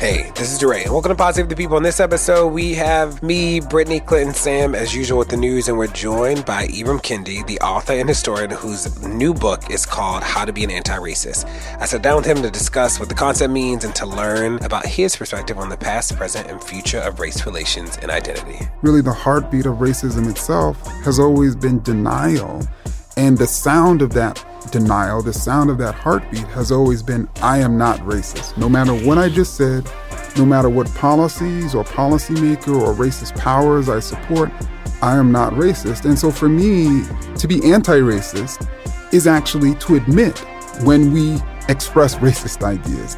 Hey, this is DeRay, and welcome to Pod Save the People. In this episode, we have me, Brittany, Clinton, Sam, as usual with the news, and we're joined by Ibram Kendi, the author and historian whose new book is called How to Be an Anti-Racist. I sat down with him to discuss what the concept means and to learn about his perspective on the past, present, and future of race relations and identity. Really, the heartbeat of racism itself has always been denial, and the sound of that denial, the sound of that heartbeat has always been I am not racist. No matter what I just said, no matter what policies or policymaker or racist powers I support, I am not racist. And so for me, to be anti racist is actually to admit when we express racist ideas.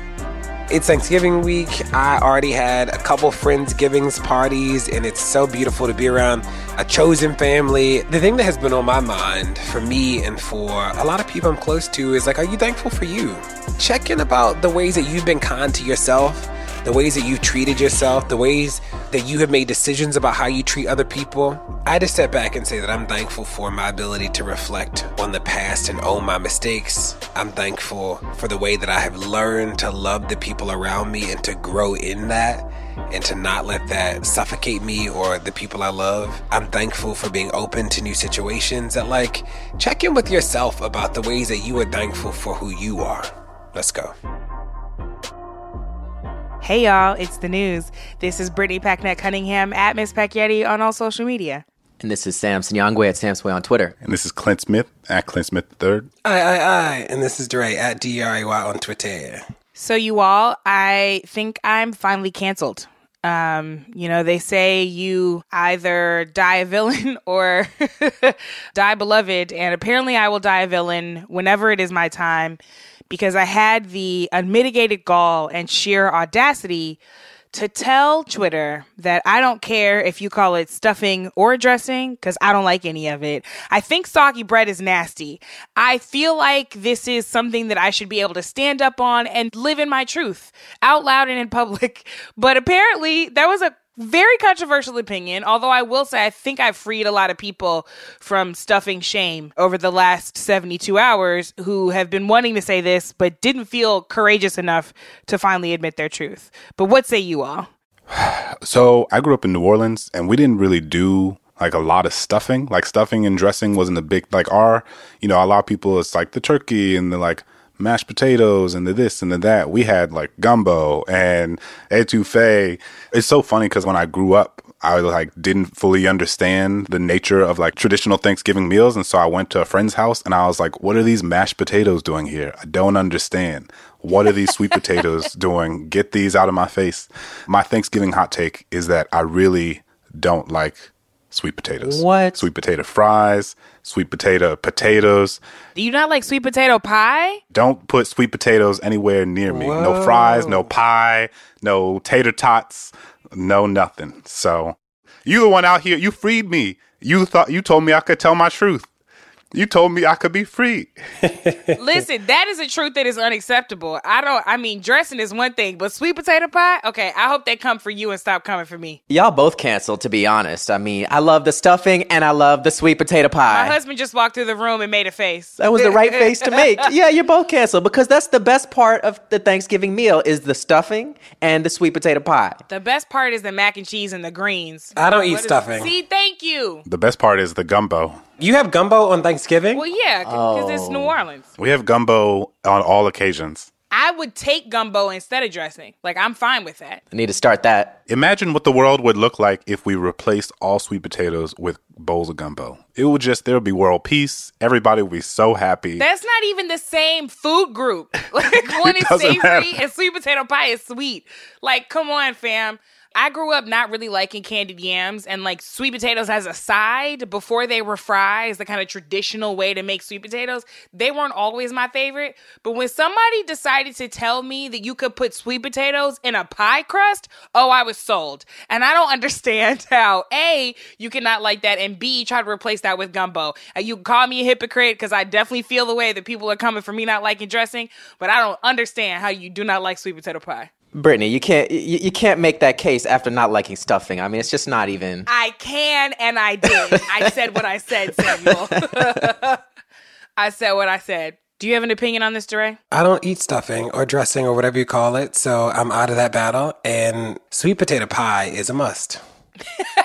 It's Thanksgiving week. I already had a couple Friendsgivings parties, and it's so beautiful to be around a chosen family. The thing that has been on my mind for me and for a lot of people I'm close to is like, are you thankful for you? Check in about the ways that you've been kind to yourself the ways that you've treated yourself, the ways that you have made decisions about how you treat other people. I to step back and say that I'm thankful for my ability to reflect on the past and own my mistakes. I'm thankful for the way that I have learned to love the people around me and to grow in that and to not let that suffocate me or the people I love. I'm thankful for being open to new situations and like, check in with yourself about the ways that you are thankful for who you are. Let's go. Hey y'all, it's the news. This is Brittany Packnett Cunningham at Miss Packyetti on all social media. And this is Sam Sinyangwe at Sam Sway on Twitter. And this is Clint Smith at Clint Smith III. Aye, aye, aye. And this is Dre at D-R-A-Y on Twitter. So you all, I think I'm finally canceled. Um, you know, they say you either die a villain or die beloved, and apparently I will die a villain whenever it is my time because I had the unmitigated gall and sheer audacity to tell Twitter that I don't care if you call it stuffing or dressing because I don't like any of it. I think soggy bread is nasty. I feel like this is something that I should be able to stand up on and live in my truth out loud and in public. But apparently, that was a very controversial opinion, although I will say I think I've freed a lot of people from stuffing shame over the last 72 hours who have been wanting to say this but didn't feel courageous enough to finally admit their truth. But what say you all? So I grew up in New Orleans and we didn't really do like a lot of stuffing. Like stuffing and dressing wasn't a big like our, you know, a lot of people it's like the turkey and the like mashed potatoes and the this and the that. We had like gumbo and etouffee. It's so funny because when I grew up, I like didn't fully understand the nature of like traditional Thanksgiving meals, and so I went to a friend's house and I was like, "What are these mashed potatoes doing here? I don't understand. What are these sweet potatoes doing? Get these out of my face." My Thanksgiving hot take is that I really don't like sweet potatoes. What? Sweet potato fries, sweet potato potatoes. Do you not like sweet potato pie? Don't put sweet potatoes anywhere near me. Whoa. No fries, no pie, no tater tots, no nothing. So you the one out here, you freed me. You thought you told me I could tell my truth. You told me I could be free. Listen, that is a truth that is unacceptable. I don't. I mean, dressing is one thing, but sweet potato pie. Okay, I hope they come for you and stop coming for me. Y'all both canceled, to be honest. I mean, I love the stuffing and I love the sweet potato pie. My husband just walked through the room and made a face. That was the right face to make. Yeah, you're both canceled because that's the best part of the Thanksgiving meal is the stuffing and the sweet potato pie. The best part is the mac and cheese and the greens. I don't eat what stuffing. Is, see, thank you. The best part is the gumbo. You have gumbo on Thanksgiving? Well, yeah, because oh. it's New oh. Orleans. We have gumbo on all occasions. I would take gumbo instead of dressing. Like, I'm fine with that. I need to start that. Imagine what the world would look like if we replaced all sweet potatoes with bowls of gumbo. It would just, there would be world peace. Everybody would be so happy. That's not even the same food group. Like, one is savory matter. and sweet potato pie is sweet. Like, come on, fam. I grew up not really liking candied yams and like sweet potatoes as a side before they were fries, the kind of traditional way to make sweet potatoes. They weren't always my favorite. But when somebody decided to tell me that you could put sweet potatoes in a pie crust, oh, I was sold. And I don't understand how A, you cannot like that, and B, try to replace that with gumbo. And You call me a hypocrite because I definitely feel the way that people are coming for me not liking dressing, but I don't understand how you do not like sweet potato pie. Brittany, you can't you, you, can't make that case after not liking stuffing. I mean, it's just not even. I can and I did. I said what I said, Samuel. I said what I said. Do you have an opinion on this, DeRay? I don't eat stuffing or dressing or whatever you call it, so I'm out of that battle. And sweet potato pie is a must.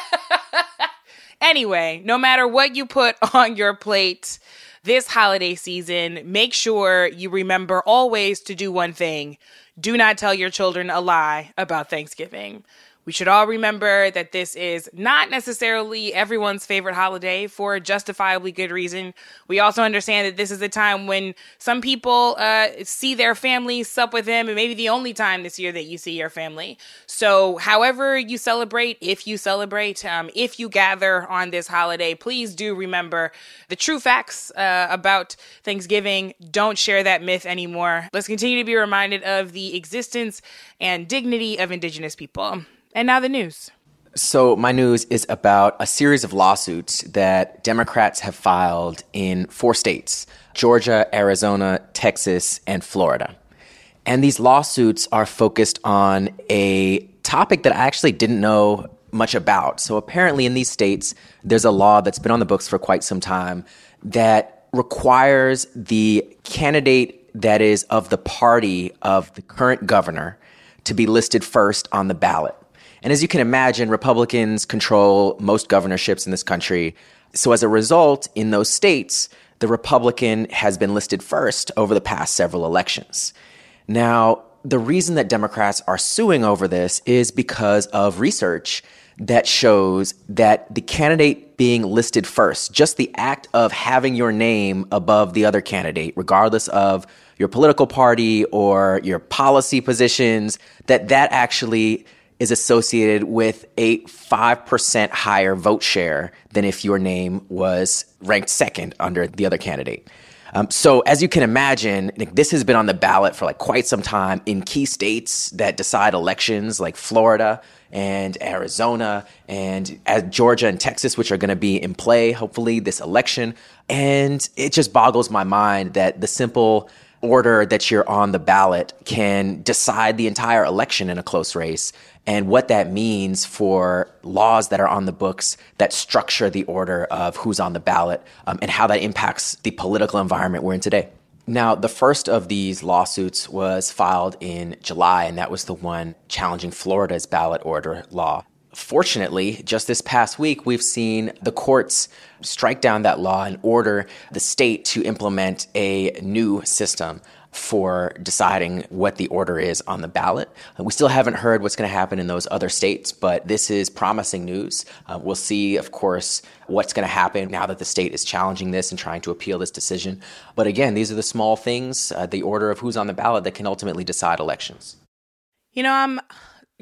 Anyway, no matter what you put on your plate this holiday season, make sure you remember always to do one thing do not tell your children a lie about Thanksgiving. We should all remember that this is not necessarily everyone's favorite holiday for justifiably good reason. We also understand that this is a time when some people uh, see their family, sup with them, and maybe the only time this year that you see your family. So, however you celebrate, if you celebrate, um, if you gather on this holiday, please do remember the true facts uh, about Thanksgiving. Don't share that myth anymore. Let's continue to be reminded of the existence and dignity of Indigenous people. And now the news. So, my news is about a series of lawsuits that Democrats have filed in four states Georgia, Arizona, Texas, and Florida. And these lawsuits are focused on a topic that I actually didn't know much about. So, apparently, in these states, there's a law that's been on the books for quite some time that requires the candidate that is of the party of the current governor to be listed first on the ballot. And as you can imagine, Republicans control most governorships in this country. So as a result, in those states, the Republican has been listed first over the past several elections. Now, the reason that Democrats are suing over this is because of research that shows that the candidate being listed first, just the act of having your name above the other candidate, regardless of your political party or your policy positions, that that actually is associated with a 5% higher vote share than if your name was ranked second under the other candidate. Um, so, as you can imagine, this has been on the ballot for like quite some time in key states that decide elections, like Florida and Arizona and Georgia and Texas, which are going to be in play, hopefully, this election. And it just boggles my mind that the simple order that you're on the ballot can decide the entire election in a close race and what that means for laws that are on the books that structure the order of who's on the ballot um, and how that impacts the political environment we're in today. Now, the first of these lawsuits was filed in July, and that was the one challenging Florida's ballot order law. Fortunately, just this past week, we've seen the courts strike down that law and order the state to implement a new system for deciding what the order is on the ballot. We still haven't heard what's going to happen in those other states, but this is promising news. Uh, we'll see, of course, what's going to happen now that the state is challenging this and trying to appeal this decision. But again, these are the small things, uh, the order of who's on the ballot that can ultimately decide elections. You know, I'm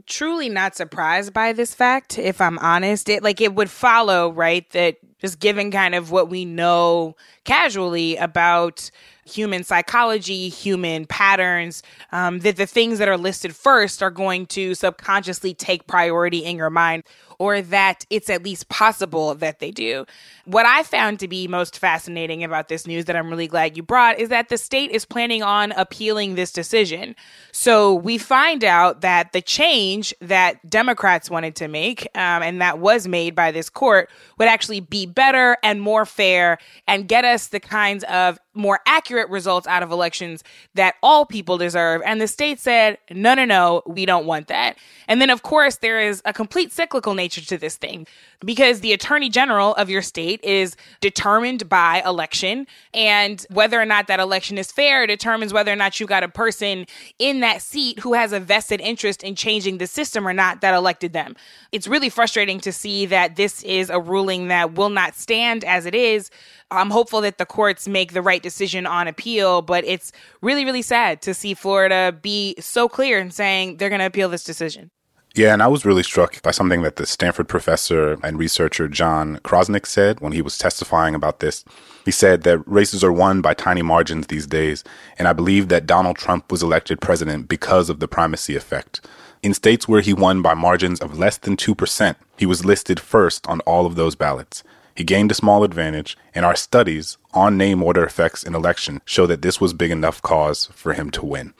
truly not surprised by this fact if i'm honest. It like it would follow right that just given kind of what we know casually about human psychology, human patterns, um, that the things that are listed first are going to subconsciously take priority in your mind or that it's at least possible that they do. What I found to be most fascinating about this news that I'm really glad you brought is that the state is planning on appealing this decision. So we find out that the change that Democrats wanted to make, um, and that was made by this court, would actually be better and more fair and get us the kinds of more accurate results out of elections that all people deserve. And the state said, no, no, no, we don't want that. And then, of course, there is a complete cyclical nature to this thing because the attorney general of your state is determined by election. And whether or not that election is fair determines whether or not you got a person in that seat who has a vested interest in changing the system or not that elected them. It's really frustrating to see that this is a ruling that will not stand as it is. I'm hopeful that the courts make the right decision on appeal, but it's really, really sad to see Florida be so clear in saying they're going to appeal this decision. Yeah, and I was really struck by something that the Stanford professor and researcher John Krosnick said when he was testifying about this. He said that races are won by tiny margins these days, and I believe that Donald Trump was elected president because of the primacy effect. In states where he won by margins of less than 2%, he was listed first on all of those ballots. He gained a small advantage, and our studies on name order effects in election show that this was big enough cause for him to win.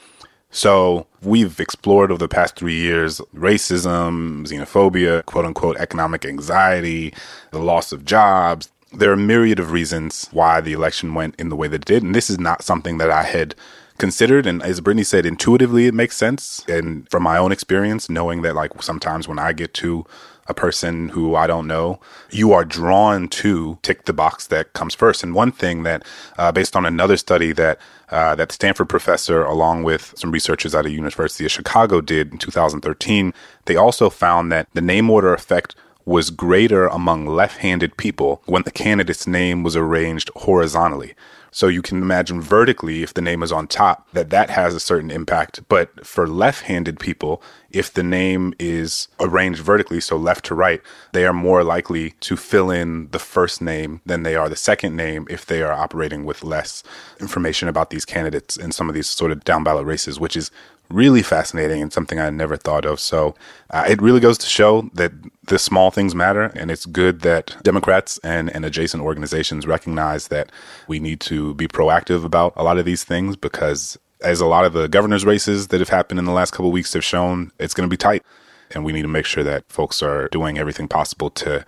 So we've explored over the past three years racism, xenophobia, quote unquote, economic anxiety, the loss of jobs, there are a myriad of reasons why the election went in the way that it did. And this is not something that I had considered. And as Brittany said, intuitively, it makes sense. And from my own experience, knowing that like sometimes when I get to a person who I don't know, you are drawn to tick the box that comes first. And one thing that, uh, based on another study that uh, that Stanford professor, along with some researchers out of University of Chicago, did in 2013, they also found that the name order effect was greater among left-handed people when the candidate's name was arranged horizontally. So you can imagine vertically, if the name is on top, that that has a certain impact. But for left-handed people, if the name is arranged vertically, so left to right, they are more likely to fill in the first name than they are the second name if they are operating with less information about these candidates in some of these sort of down ballot races, which is really fascinating and something I never thought of. So uh, it really goes to show that the small things matter. And it's good that Democrats and, and adjacent organizations recognize that we need to be proactive about a lot of these things because as a lot of the governor's races that have happened in the last couple weeks have shown, it's going to be tight. And we need to make sure that folks are doing everything possible to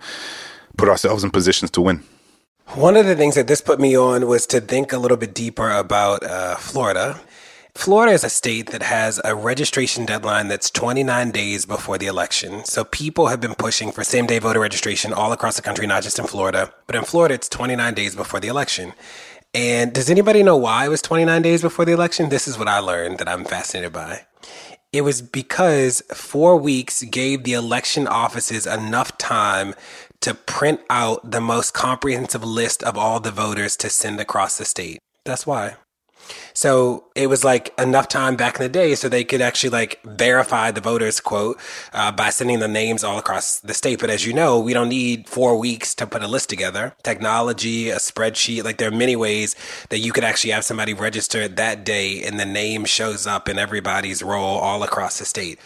put ourselves in positions to win. One of the things that this put me on was to think a little bit deeper about uh, Florida Florida is a state that has a registration deadline that's 29 days before the election. So people have been pushing for same day voter registration all across the country, not just in Florida. But in Florida, it's 29 days before the election. And does anybody know why it was 29 days before the election? This is what I learned that I'm fascinated by. It was because four weeks gave the election offices enough time to print out the most comprehensive list of all the voters to send across the state. That's why. So it was like enough time back in the day so they could actually like verify the voters quote uh, by sending the names all across the state. But as you know, we don't need four weeks to put a list together. Technology, a spreadsheet, like there are many ways that you could actually have somebody registered that day and the name shows up in everybody's roll all across the state.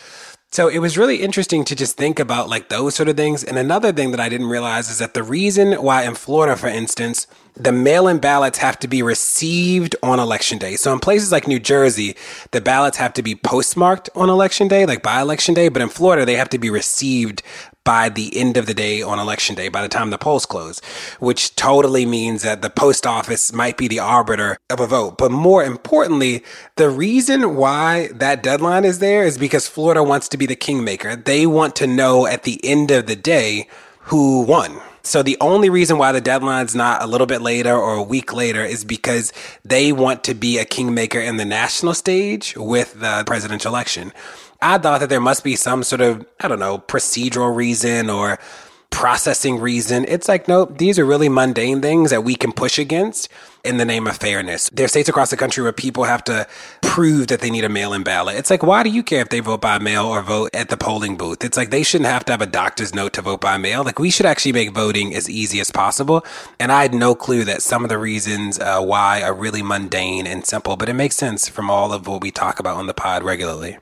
So it was really interesting to just think about like those sort of things. And another thing that I didn't realize is that the reason why in Florida, for instance, the mail in ballots have to be received on election day. So in places like New Jersey, the ballots have to be postmarked on election day, like by election day. But in Florida, they have to be received by the end of the day on election day, by the time the polls close, which totally means that the post office might be the arbiter of a vote. But more importantly, the reason why that deadline is there is because Florida wants to be the kingmaker. They want to know at the end of the day who won. So the only reason why the deadline's not a little bit later or a week later is because they want to be a kingmaker in the national stage with the presidential election. I thought that there must be some sort of, I don't know, procedural reason or processing reason. It's like, nope, these are really mundane things that we can push against in the name of fairness. There are states across the country where people have to prove that they need a mail in ballot. It's like, why do you care if they vote by mail or vote at the polling booth? It's like they shouldn't have to have a doctor's note to vote by mail. Like, we should actually make voting as easy as possible. And I had no clue that some of the reasons uh, why are really mundane and simple, but it makes sense from all of what we talk about on the pod regularly.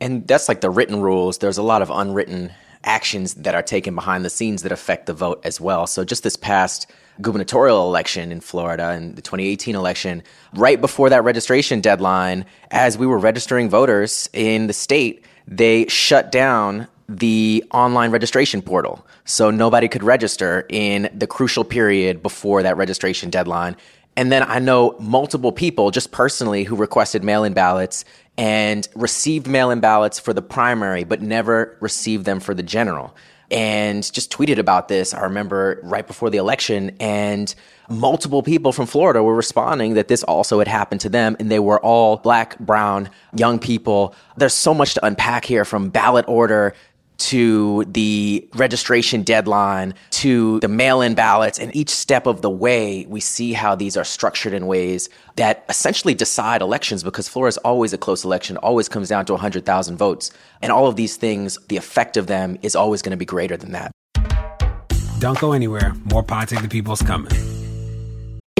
And that's like the written rules. There's a lot of unwritten actions that are taken behind the scenes that affect the vote as well. So just this past gubernatorial election in Florida and the 2018 election, right before that registration deadline, as we were registering voters in the state, they shut down the online registration portal. So nobody could register in the crucial period before that registration deadline. And then I know multiple people just personally who requested mail in ballots and received mail in ballots for the primary, but never received them for the general. And just tweeted about this, I remember right before the election, and multiple people from Florida were responding that this also had happened to them, and they were all black, brown, young people. There's so much to unpack here from ballot order to the registration deadline to the mail in ballots. And each step of the way, we see how these are structured in ways that essentially decide elections because Florida is always a close election, always comes down to 100,000 votes. And all of these things, the effect of them is always going to be greater than that. Don't go anywhere. More Pod Save the People's coming.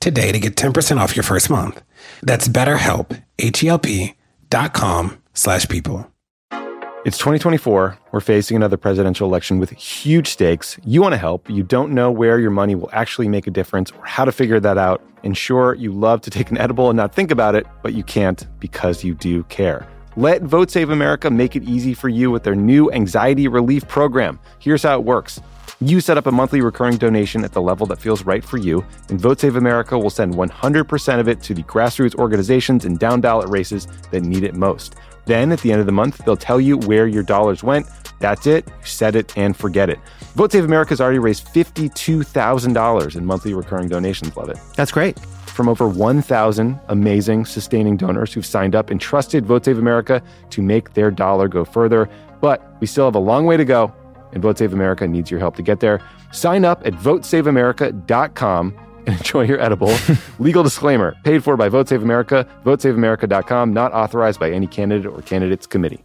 today to get 10% off your first month. That's betterhelp, H-E-L-P dot com slash people. It's 2024. We're facing another presidential election with huge stakes. You want to help. You don't know where your money will actually make a difference or how to figure that out. And sure, you love to take an edible and not think about it, but you can't because you do care. Let Vote Save America make it easy for you with their new anxiety relief program. Here's how it works. You set up a monthly recurring donation at the level that feels right for you, and Vote Save America will send 100% of it to the grassroots organizations and down ballot races that need it most. Then, at the end of the month, they'll tell you where your dollars went. That's it. You set it and forget it. Vote Save America has already raised $52,000 in monthly recurring donations. Love it. That's great. From over 1,000 amazing sustaining donors who've signed up and trusted Vote Save America to make their dollar go further. But we still have a long way to go and Vote Save America needs your help to get there. Sign up at votesaveamerica.com and enjoy your edible. Legal disclaimer paid for by Vote Save America, votesaveamerica.com, not authorized by any candidate or candidates committee.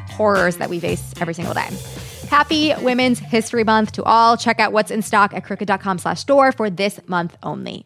horrors that we face every single day. Happy Women's History Month to all. Check out what's in stock at crooked.com slash store for this month only.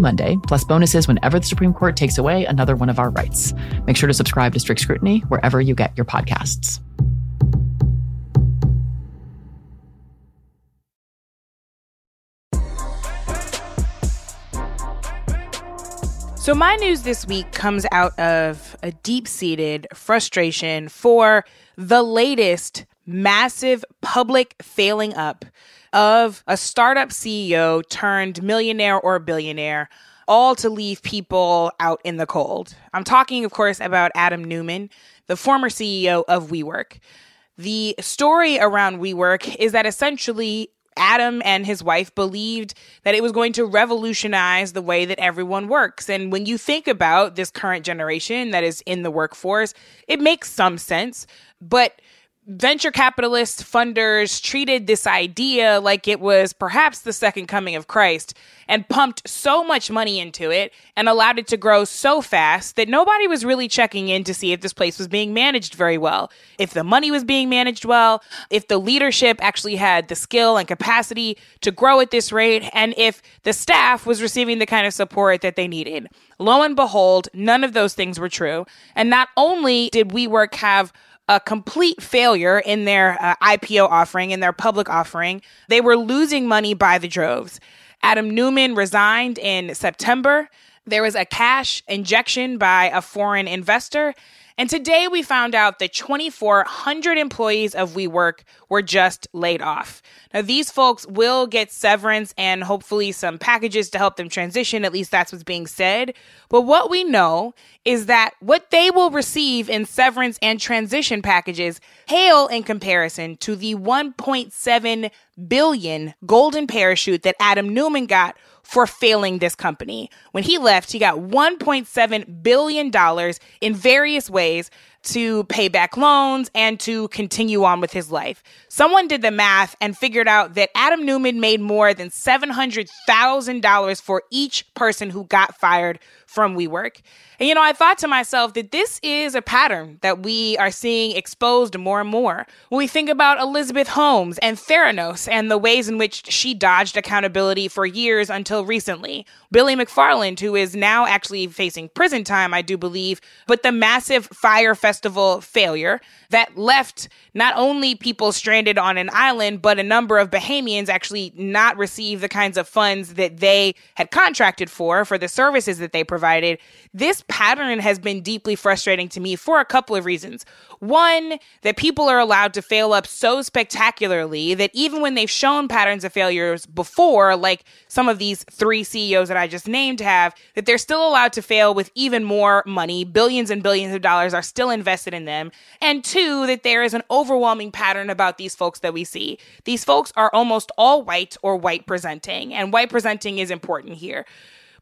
Monday, plus bonuses whenever the Supreme Court takes away another one of our rights. Make sure to subscribe to Strict Scrutiny wherever you get your podcasts. So, my news this week comes out of a deep seated frustration for the latest massive public failing up of a startup CEO turned millionaire or billionaire, all to leave people out in the cold. I'm talking, of course, about Adam Neumann, the former CEO of WeWork. The story around WeWork is that essentially Adam and his wife believed that it was going to revolutionize the way that everyone works. And when you think about this current generation that is in the workforce, it makes some sense. But venture capitalist funders treated this idea like it was perhaps the second coming of Christ and pumped so much money into it and allowed it to grow so fast that nobody was really checking in to see if this place was being managed very well, if the money was being managed well, if the leadership actually had the skill and capacity to grow at this rate, and if the staff was receiving the kind of support that they needed. Lo and behold, none of those things were true. And not only did WeWork have a complete failure in their uh, IPO offering, in their public offering. They were losing money by the droves. Adam Neumann resigned in September. There was a cash injection by a foreign investor. And today we found out that 2,400 employees of WeWork were just laid off. Now, these folks will get severance and hopefully some packages to help them transition. At least that's what's being said. But what we know is that what they will receive in severance and transition packages hail in comparison to the 1.7 billion golden parachute that Adam Neumann got for failing this company. When he left, he got $1.7 billion in various ways to pay back loans and to continue on with his life. Someone did the math and figured out that Adam Neumann made more than $700,000 for each person who got fired from WeWork. And you know, I thought to myself that this is a pattern that we are seeing exposed more and more. When we think about Elizabeth Holmes and Theranos and the ways in which she dodged accountability for years until recently, Billy McFarland, who is now actually facing prison time, I do believe, but the massive Fyre Festival failure that left not only people stranded on an island, but a number of Bahamians actually not receive the kinds of funds that they had contracted for, for the services that they provided. This pattern has been deeply frustrating to me for a couple of reasons. One, that people are allowed to fail up so spectacularly that even when they've shown patterns of failures before, like some of these three CEOs that I just named have, that they're still allowed to fail with even more money. Billions and billions of dollars are still invested in them. And two, that there is an overwhelming pattern about these folks that we see. These folks are almost all white or white presenting, and white presenting is important here.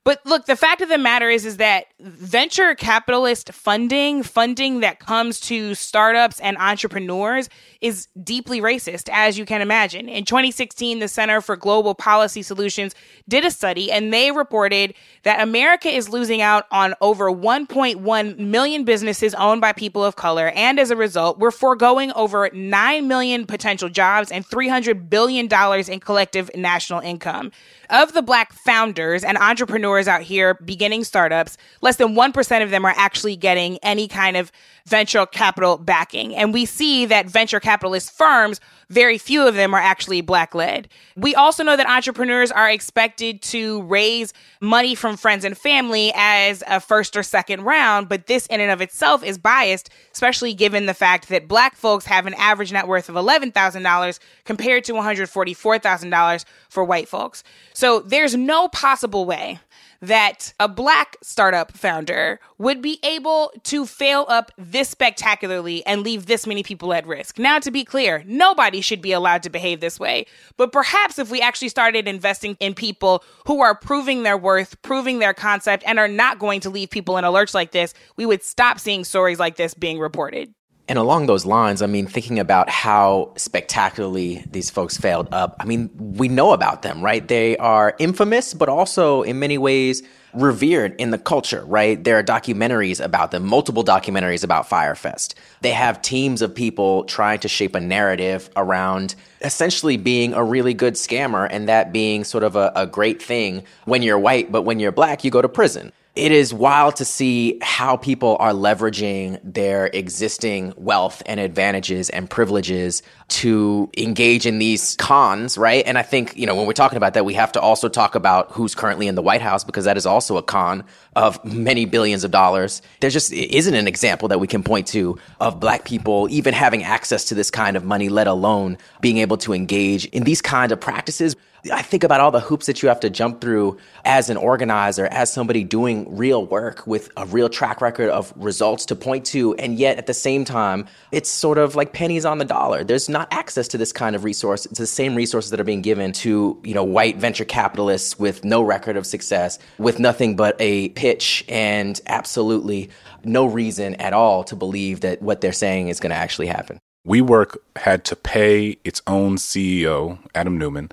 But look, the fact of the matter is, is that venture capitalist funding, funding that comes to startups and entrepreneurs, is deeply racist, as you can imagine. In 2016, the Center for Global Policy Solutions did a study, and they reported that America is losing out on over 1.1 million businesses owned by people of color, and as a result, we're foregoing over 9 million potential jobs and $300 billion in collective national income. Of the black founders and entrepreneurs out here beginning startups, less than 1% of them are actually getting any kind of venture capital backing. And we see that venture capitalist firms, very few of them are actually black led. We also know that entrepreneurs are expected to raise money from friends and family as a first or second round, but this in and of itself is biased, especially given the fact that black folks have an average net worth of $11,000 compared to $144,000 for white folks. So there's no possible way that a black startup founder would be able to fail up this spectacularly and leave this many people at risk. Now, to be clear, nobody should be allowed to behave this way. But perhaps if we actually started investing in people who are proving their worth, proving their concept, and are not going to leave people in a lurch like this, we would stop seeing stories like this being reported. And along those lines, I mean, thinking about how spectacularly these folks failed up, I mean, we know about them, right? They are infamous, but also in many ways revered in the culture, right? There are documentaries about them, multiple documentaries about Fyre Fest. They have teams of people trying to shape a narrative around essentially being a really good scammer and that being sort of a, a great thing when you're white, but when you're black, you go to prison it is wild to see how people are leveraging their existing wealth and advantages and privileges to engage in these cons, right? And I think, you know, when we're talking about that, we have to also talk about who's currently in the White House because that is also a con of many billions of dollars. There just isn't an example that we can point to of black people even having access to this kind of money, let alone being able to engage in these kinds of practices I think about all the hoops that you have to jump through as an organizer, as somebody doing real work with a real track record of results to point to. And yet at the same time, it's sort of like pennies on the dollar. There's not access to this kind of resource. It's the same resources that are being given to, you know, white venture capitalists with no record of success, with nothing but a pitch and absolutely no reason at all to believe that what they're saying is going to actually happen. WeWork had to pay its own CEO, Adam Neumann,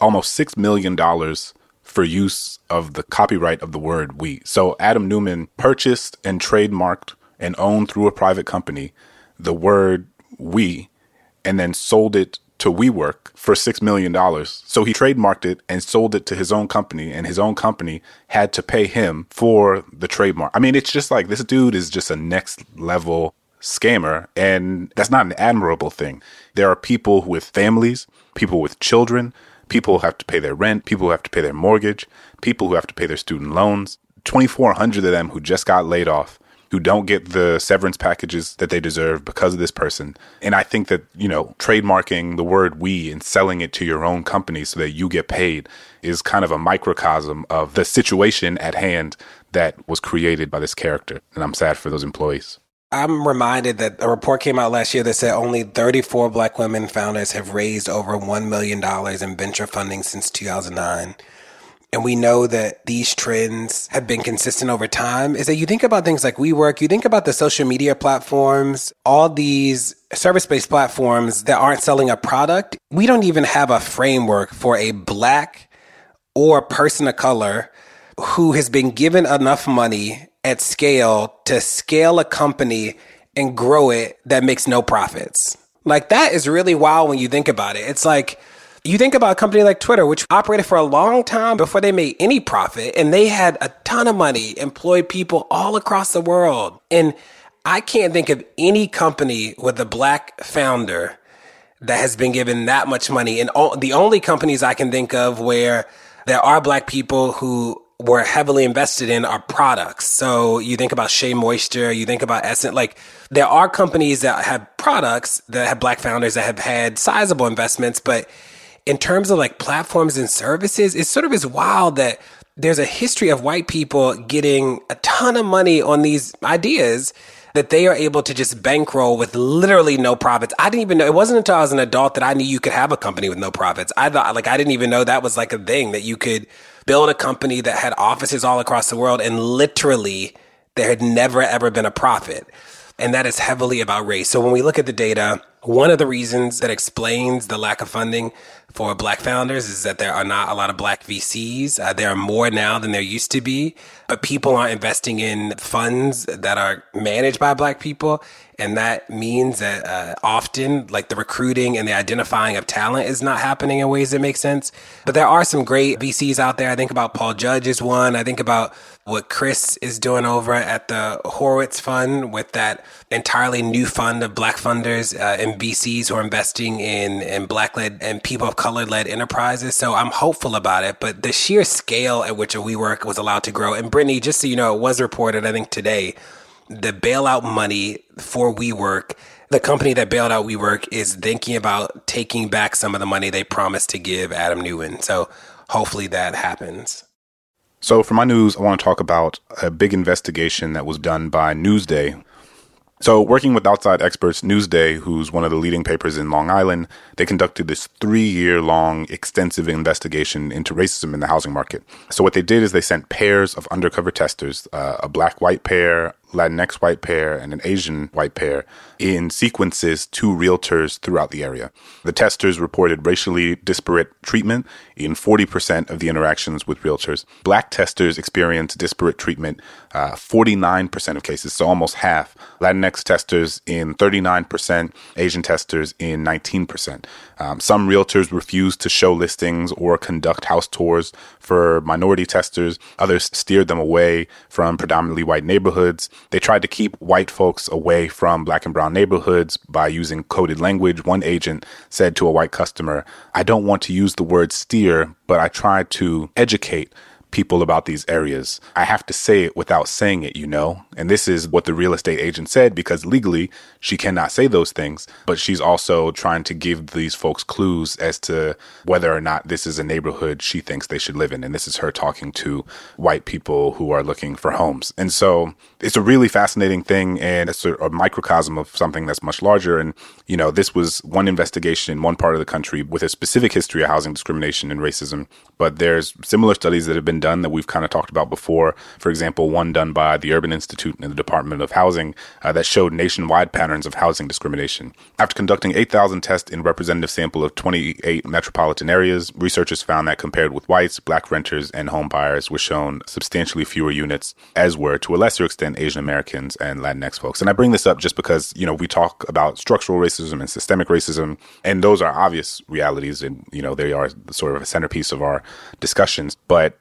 almost $6 million for use of the copyright of the word we. So Adam Neumann purchased and trademarked and owned through a private company the word we and then sold it to WeWork for $6 million. So he trademarked it and sold it to his own company, and his own company had to pay him for the trademark. I mean, it's just like this dude is just a next level scammer, and that's not an admirable thing. There are people with families, people with children, people who have to pay their rent, people who have to pay their mortgage, people who have to pay their student loans. 2,400 of them who just got laid off, who don't get the severance packages that they deserve because of this person. And I think that, you know, trademarking the word we and selling it to your own company so that you get paid is kind of a microcosm of the situation at hand that was created by this character. And I'm sad for those employees. I'm reminded that a report came out last year that said only 34 black women founders have raised over $1 million in venture funding since 2009. And we know that these trends have been consistent over time. Is that you think about things like WeWork, you think about the social media platforms, all these service based platforms that aren't selling a product. We don't even have a framework for a black or person of color who has been given enough money at scale to scale a company and grow it that makes no profits. Like that is really wild when you think about it. It's like you think about a company like Twitter, which operated for a long time before they made any profit, and they had a ton of money, employed people all across the world. And I can't think of any company with a black founder that has been given that much money. And all, the only companies I can think of where there are black people who were heavily invested in are products. So you think about Shea Moisture, you think about Essence. Like there are companies that have products that have black founders that have had sizable investments, but in terms of like platforms and services, it sort of is wild that there's a history of white people getting a ton of money on these ideas that they are able to just bankroll with literally no profits. I didn't even know it wasn't until I was an adult that I knew you could have a company with no profits. I thought like I didn't even know that was like a thing that you could build a company that had offices all across the world and literally there had never ever been a profit. And that is heavily about race. So when we look at the data, one of the reasons that explains the lack of funding for black founders is that there are not a lot of black VCs. Uh, there are more now than there used to be, but people aren't investing in funds that are managed by black people. And that means that uh, often, like the recruiting and the identifying of talent is not happening in ways that make sense. But there are some great VCs out there. I think about Paul Judge is one. I think about what Chris is doing over at the Horowitz Fund with that entirely new fund of black funders uh, and VCs who are investing in, in black led and people of color led enterprises. So I'm hopeful about it. But the sheer scale at which WeWork was allowed to grow, and Brittany, just so you know, it was reported, I think today, the bailout money for WeWork, the company that bailed out WeWork is thinking about taking back some of the money they promised to give Adam Neumann. So hopefully that happens. So, for my news, I want to talk about a big investigation that was done by Newsday. So, working with outside experts, Newsday, who's one of the leading papers in Long Island, they conducted this three year long extensive investigation into racism in the housing market. So, what they did is they sent pairs of undercover testers, uh, a black white pair, Latinx white pair and an Asian white pair in sequences to realtors throughout the area. The testers reported racially disparate treatment in 40% of the interactions with realtors. Black testers experienced disparate treatment uh, 49% of cases, so almost half. Latinx testers in 39%, Asian testers in 19%. Um, some realtors refused to show listings or conduct house tours for minority testers. Others steered them away from predominantly white neighborhoods. They tried to keep white folks away from black and brown neighborhoods by using coded language. One agent said to a white customer, I don't want to use the word steer, but I tried to educate people about these areas. I have to say it without saying it, you know? And this is what the real estate agent said because legally she cannot say those things, but she's also trying to give these folks clues as to whether or not this is a neighborhood she thinks they should live in. And this is her talking to white people who are looking for homes. And so it's a really fascinating thing and it's a, a microcosm of something that's much larger. And, you know, this was one investigation in one part of the country with a specific history of housing discrimination and racism. But there's similar studies that have been done that we've kind of talked about before. For example, one done by the Urban Institute and the Department of Housing uh, that showed nationwide patterns of housing discrimination. After conducting 8,000 tests in representative sample of 28 metropolitan areas, researchers found that compared with whites, black renters, and home buyers were shown substantially fewer units, as were to a lesser extent Asian Americans and Latinx folks. And I bring this up just because, you know, we talk about structural racism and systemic racism, and those are obvious realities and, you know, they are sort of a centerpiece of our discussions. But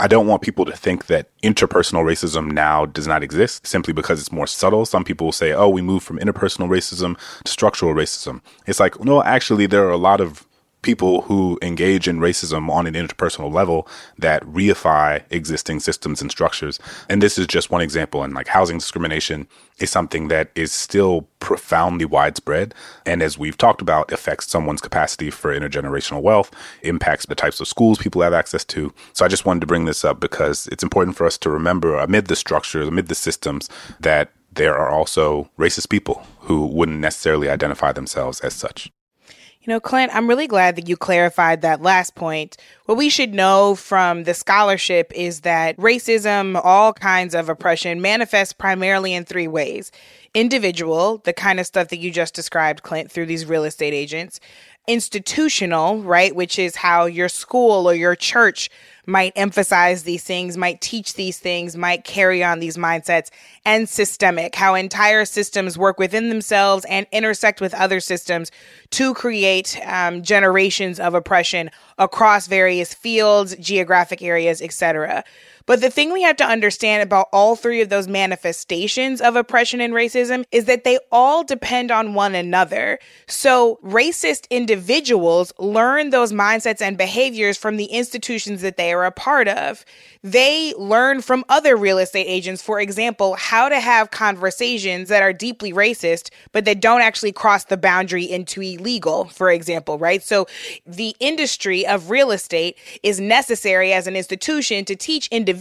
I don't want people to think that interpersonal racism now does not exist simply because it's more subtle. Some people will say, oh, we moved from interpersonal racism to structural racism. It's like, no, actually, there are a lot of people who engage in racism on an interpersonal level that reify existing systems and structures. And this is just one example. And like housing discrimination is something that is still profoundly widespread. And as we've talked about, affects someone's capacity for intergenerational wealth, impacts the types of schools people have access to. So I just wanted to bring this up because it's important for us to remember amid the structures, amid the systems, that there are also racist people who wouldn't necessarily identify themselves as such. You know, Clint, I'm really glad that you clarified that last point. What we should know from the scholarship is that racism, all kinds of oppression, manifests primarily in three ways individual, the kind of stuff that you just described, Clint, through these real estate agents, institutional, right, which is how your school or your church might emphasize these things, might teach these things, might carry on these mindsets, and systemic, how entire systems work within themselves and intersect with other systems to create um, generations of oppression across various fields, geographic areas, etc. But the thing we have to understand about all three of those manifestations of oppression and racism is that they all depend on one another. So racist individuals learn those mindsets and behaviors from the institutions that they are a part of. They learn from other real estate agents, for example, how to have conversations that are deeply racist, but that don't actually cross the boundary into illegal, for example, right? So the industry of real estate is necessary as an institution to teach individuals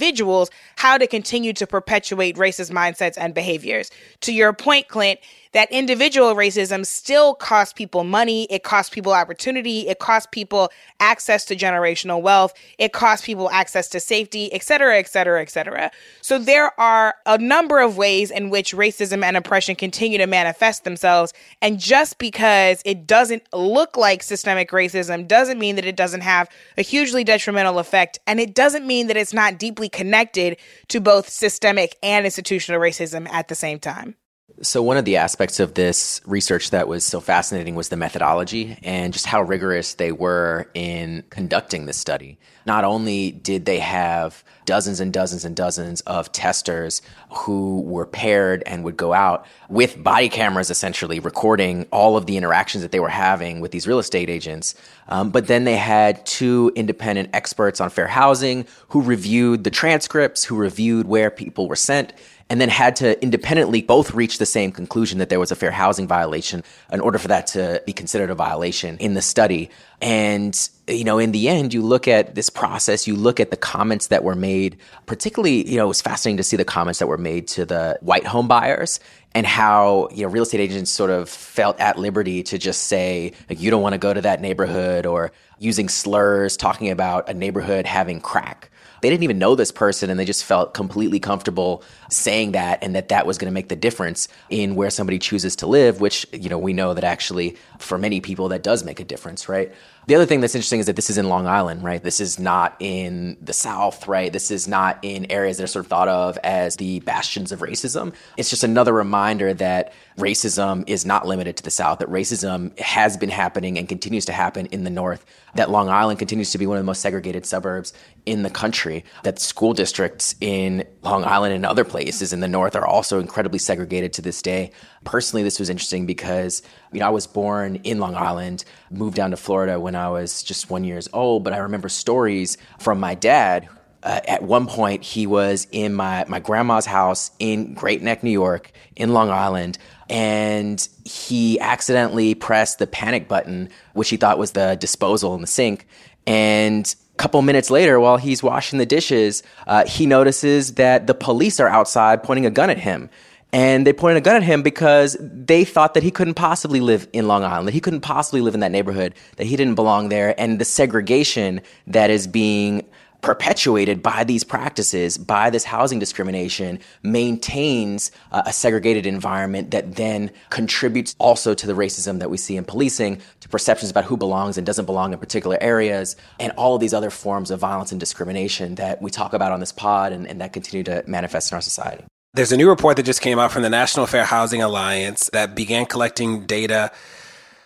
how to continue to perpetuate racist mindsets and behaviors. To your point, Clint, that individual racism still costs people money, it costs people opportunity, it costs people access to generational wealth, it costs people access to safety, et cetera, et cetera, et cetera. So there are a number of ways in which racism and oppression continue to manifest themselves. And just because it doesn't look like systemic racism doesn't mean that it doesn't have a hugely detrimental effect. And it doesn't mean that it's not deeply connected to both systemic and institutional racism at the same time. So, one of the aspects of this research that was so fascinating was the methodology and just how rigorous they were in conducting this study. Not only did they have dozens and dozens and dozens of testers who were paired and would go out with body cameras essentially recording all of the interactions that they were having with these real estate agents. Um, but then they had two independent experts on fair housing who reviewed the transcripts, who reviewed where people were sent and then had to independently both reach the same conclusion that there was a fair housing violation in order for that to be considered a violation in the study. And, you know, in the end, you look at this process, you look at the comments that were made, particularly, you know, it was fascinating to see the comments that were made to the white home buyers and how, you know, real estate agents sort of felt at liberty to just say, like, you don't want to go to that neighborhood or using slurs, talking about a neighborhood having crack they didn't even know this person and they just felt completely comfortable saying that and that that was going to make the difference in where somebody chooses to live, which, you know, we know that actually for many people that does make a difference, right? The other thing that's interesting is that this is in Long Island, right? This is not in the South, right? This is not in areas that are sort of thought of as the bastions of racism. It's just another reminder that racism is not limited to the South, that racism has been happening and continues to happen in the North, that Long Island continues to be one of the most segregated suburbs in the country, that school districts in Long Island and other places in the North are also incredibly segregated to this day. Personally, this was interesting because, you know, I was born in Long Island, moved down to Florida when I was just one years old, but I remember stories from my dad Uh, at one point, he was in my, my grandma's house in Great Neck, New York, in Long Island, and he accidentally pressed the panic button, which he thought was the disposal in the sink. And a couple minutes later, while he's washing the dishes, uh, he notices that the police are outside pointing a gun at him. And they pointed a gun at him because they thought that he couldn't possibly live in Long Island, that he couldn't possibly live in that neighborhood, that he didn't belong there. And the segregation that is being perpetuated by these practices, by this housing discrimination, maintains uh, a segregated environment that then contributes also to the racism that we see in policing, to perceptions about who belongs and doesn't belong in particular areas, and all of these other forms of violence and discrimination that we talk about on this pod and, and that continue to manifest in our society. There's a new report that just came out from the National Fair Housing Alliance that began collecting data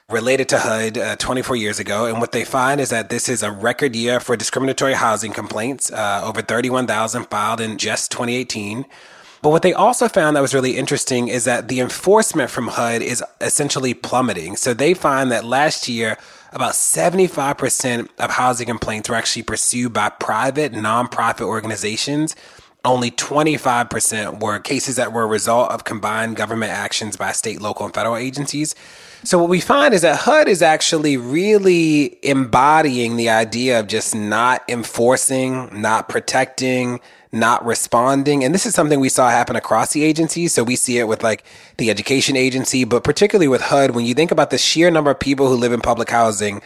related to HUD uh, 24 years ago. And what they find is that this is a record year for discriminatory housing complaints, uh, over 31,000 filed in just 2018. But what they also found that was really interesting is that the enforcement from HUD is essentially plummeting. So they find that last year, about 75% of housing complaints were actually pursued by private, nonprofit organizations. Only 25% were cases that were a result of combined government actions by state, local, and federal agencies. So what we find is that HUD is actually really embodying the idea of just not enforcing, not protecting, not responding. And this is something we saw happen across the agencies. So we see it with like the education agency, but particularly with HUD, when you think about the sheer number of people who live in public housing,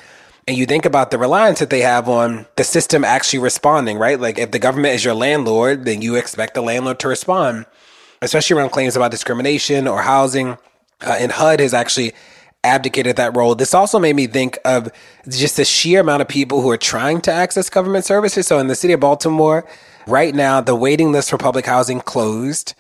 and you think about the reliance that they have on the system actually responding, right? Like if the government is your landlord, then you expect the landlord to respond, especially around claims about discrimination or housing. Uh, and HUD has actually abdicated that role. This also made me think of just the sheer amount of people who are trying to access government services. So in the city of Baltimore, right now, the waiting list for public housing closed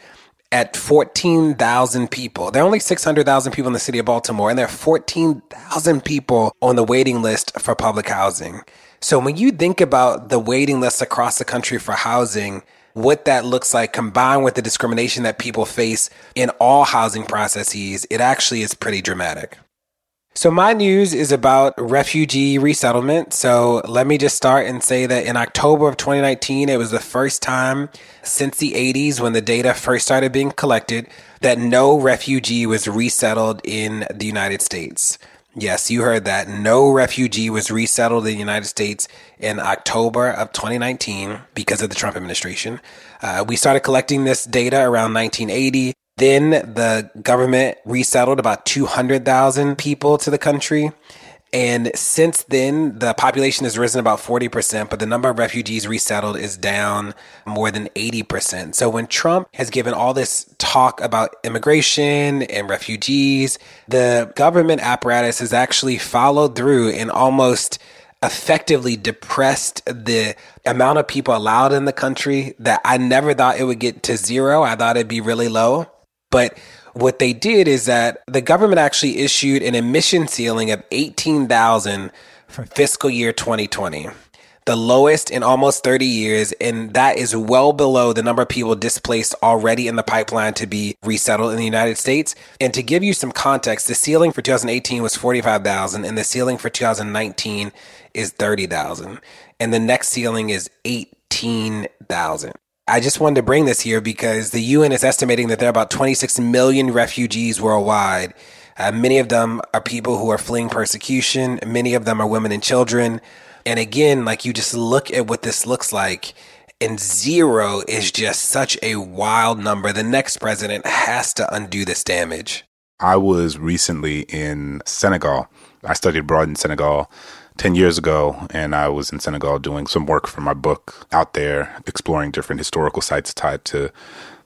at 14,000 people. There are only 600,000 people in the city of Baltimore, and there are 14,000 people on the waiting list for public housing. So when you think about the waiting list across the country for housing, what that looks like combined with the discrimination that people face in all housing processes, it actually is pretty dramatic. So, my news is about refugee resettlement. So, let me just start and say that in October of 2019, it was the first time since the 80s when the data first started being collected that no refugee was resettled in the United States. Yes, you heard that. No refugee was resettled in the United States in October of 2019 because of the Trump administration. Uh, we started collecting this data around 1980. Then the government resettled about 200,000 people to the country. And since then, the population has risen about 40%, but the number of refugees resettled is down more than 80%. So when Trump has given all this talk about immigration and refugees, the government apparatus has actually followed through and almost effectively depressed the amount of people allowed in the country that I never thought it would get to zero. I thought it'd be really low. But what they did is that the government actually issued an admission ceiling of 18,000 for fiscal year 2020. The lowest in almost 30 years, and that is well below the number of people displaced already in the pipeline to be resettled in the United States. And to give you some context, the ceiling for 2018 was 45,000, and the ceiling for 2019 is 30,000. And the next ceiling is 18,000. I just wanted to bring this here because the UN is estimating that there are about 26 million refugees worldwide. Uh, many of them are people who are fleeing persecution. Many of them are women and children. And again, like you just look at what this looks like, and zero is just such a wild number. The next president has to undo this damage. I was recently in Senegal. I studied abroad in Senegal 10 years ago, and I was in Senegal doing some work for my book out there, exploring different historical sites tied to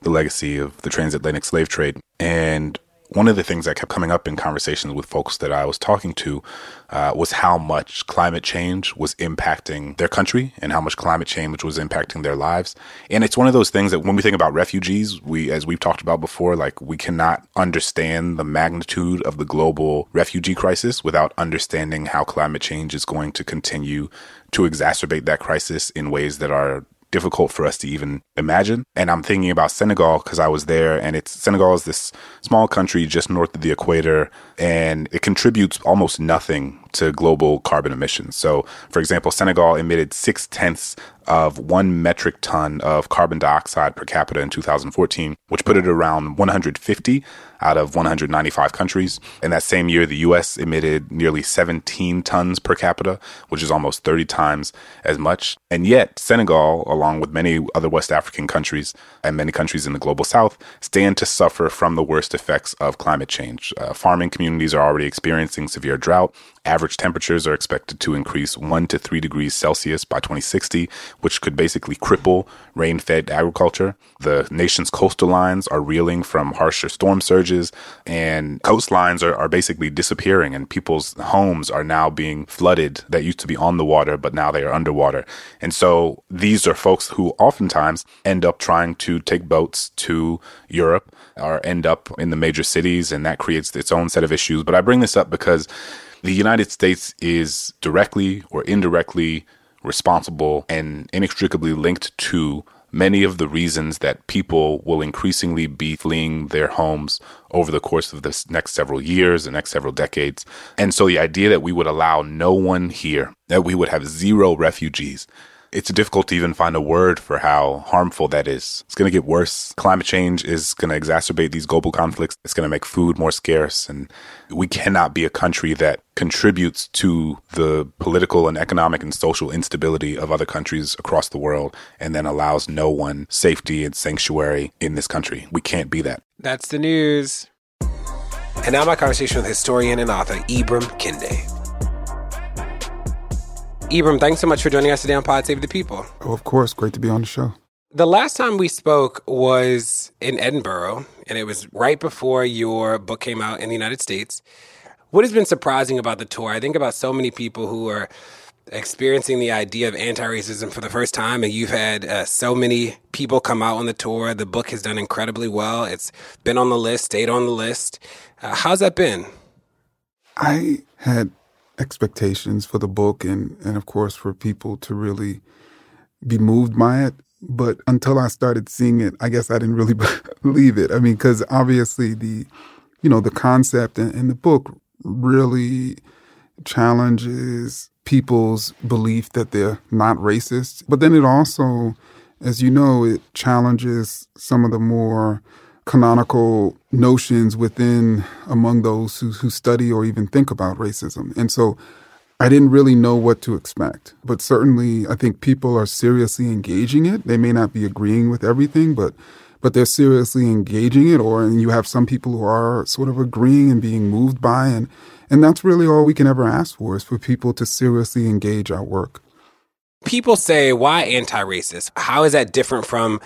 the legacy of the transatlantic slave trade. And one of the things that kept coming up in conversations with folks that I was talking to uh, was how much climate change was impacting their country and how much climate change was impacting their lives. And it's one of those things that when we think about refugees, we, as we've talked about before, like we cannot understand the magnitude of the global refugee crisis without understanding how climate change is going to continue to exacerbate that crisis in ways that are difficult for us to even imagine. And I'm thinking about Senegal because I was there and it's Senegal is this small country just north of the equator and it contributes almost nothing to global carbon emissions. So, for example, Senegal emitted six tenths of one metric ton of carbon dioxide per capita in 2014, which put it around 150 out of 195 countries. In that same year, the US emitted nearly 17 tons per capita, which is almost 30 times as much. And yet, Senegal, along with many other West African countries and many countries in the global south, stand to suffer from the worst effects of climate change. Uh, farming communities are already experiencing severe drought. Average temperatures are expected to increase 1 to 3 degrees Celsius by 2060, which could basically cripple rain fed agriculture. The nation's coastal lines are reeling from harsher storm surges, and coastlines are, are basically disappearing, and people's homes are now being flooded that used to be on the water, but now they are underwater. And so these are folks who oftentimes end up trying to take boats to Europe or end up in the major cities, and that creates its own set of issues. But I bring this up because the United States is directly or indirectly responsible and inextricably linked to many of the reasons that people will increasingly be fleeing their homes over the course of the next several years, the next several decades. And so the idea that we would allow no one here, that we would have zero refugees, it's difficult to even find a word for how harmful that is. It's going to get worse. Climate change is going to exacerbate these global conflicts. It's going to make food more scarce. And we cannot be a country that contributes to the political and economic and social instability of other countries across the world and then allows no one safety and sanctuary in this country. We can't be that. That's the news. And now my conversation with historian and author Ibram Kendi. Ibram, thanks so much for joining us today on Pod Save the People. Oh, of course. Great to be on the show. The last time we spoke was in Edinburgh, and it was right before your book came out in the United States. What has been surprising about the tour? I think about so many people who are experiencing the idea of anti-racism for the first time and you've had uh, so many people come out on the tour the book has done incredibly well it's been on the list stayed on the list uh, how's that been i had expectations for the book and, and of course for people to really be moved by it. But until I started seeing it, I guess I didn't really believe it. I mean, because obviously the, you know, the concept in the book really challenges people's belief that they're not racist. But then it also, as you know, it challenges some of the more canonical notions within among those who, who study or even think about racism. And so I didn't really know what to expect. But certainly I think people are seriously engaging it. They may not be agreeing with everything, but but they're seriously engaging it or and you have some people who are sort of agreeing and being moved by and and that's really all we can ever ask for is for people to seriously engage our work. People say, why anti racist? How is that different from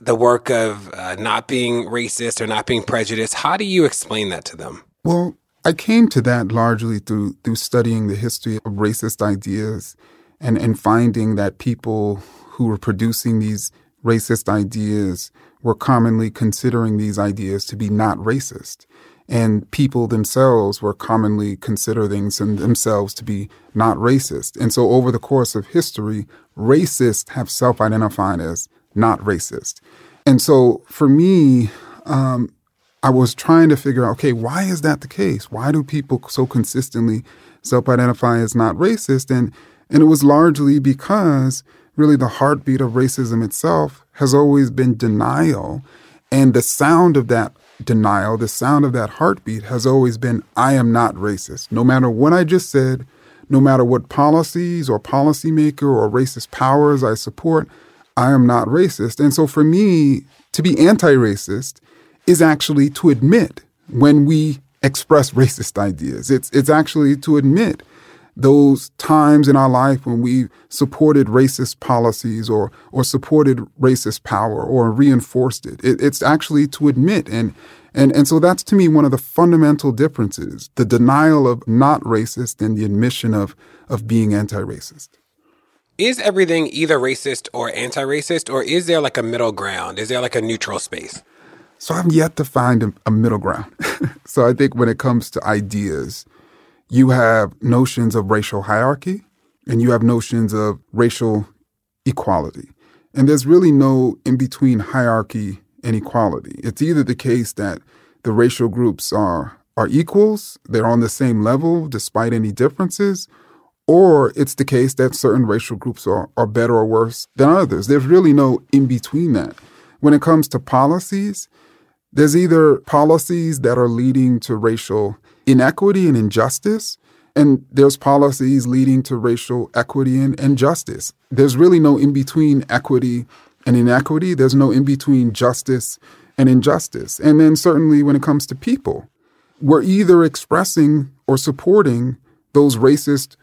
the work of uh, not being racist or not being prejudiced. How do you explain that to them? Well, I came to that largely through through studying the history of racist ideas and, and finding that people who were producing these racist ideas were commonly considering these ideas to be not racist. And people themselves were commonly considering themselves to be not racist. And so over the course of history, racists have self identified as not racist. And so for me, um, I was trying to figure out, okay, why is that the case? Why do people so consistently self-identify as not racist? And and it was largely because really the heartbeat of racism itself has always been denial. And the sound of that denial, the sound of that heartbeat has always been, I am not racist. No matter what I just said, no matter what policies or policymaker or racist powers I support, I am not racist. And so for me, to be anti racist is actually to admit when we express racist ideas. It's, it's actually to admit those times in our life when we supported racist policies or, or supported racist power or reinforced it. it. It's actually to admit. And, and, and so that's to me one of the fundamental differences the denial of not racist and the admission of, of being anti racist is everything either racist or anti racist, or is there like a middle ground? Is there like a neutral space? So I've yet to find a, a middle ground. so I think when it comes to ideas, you have notions of racial hierarchy and you have notions of racial equality. And there's really no in between hierarchy and equality. It's either the case that the racial groups are are equals, they're on the same level despite any differences, or it's the case that certain racial groups are, are better or worse than others. There's really no in between that. When it comes to policies, there's either policies that are leading to racial inequity and injustice, and there's policies leading to racial equity and, and justice. There's really no in between equity and inequity. There's no in between justice and injustice. And then certainly when it comes to people, we're either expressing or supporting those racist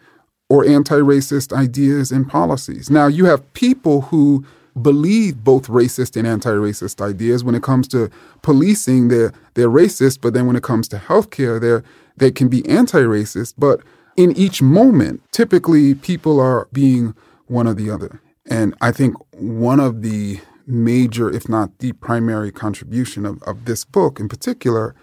or anti racist ideas and policies. Now, you have people who believe both racist and anti racist ideas. When it comes to policing, they're, they're racist, but then when it comes to healthcare, they're, they can be anti racist. But in each moment, typically people are being one or the other. And I think one of the major, if not the primary contribution of, of this book in particular,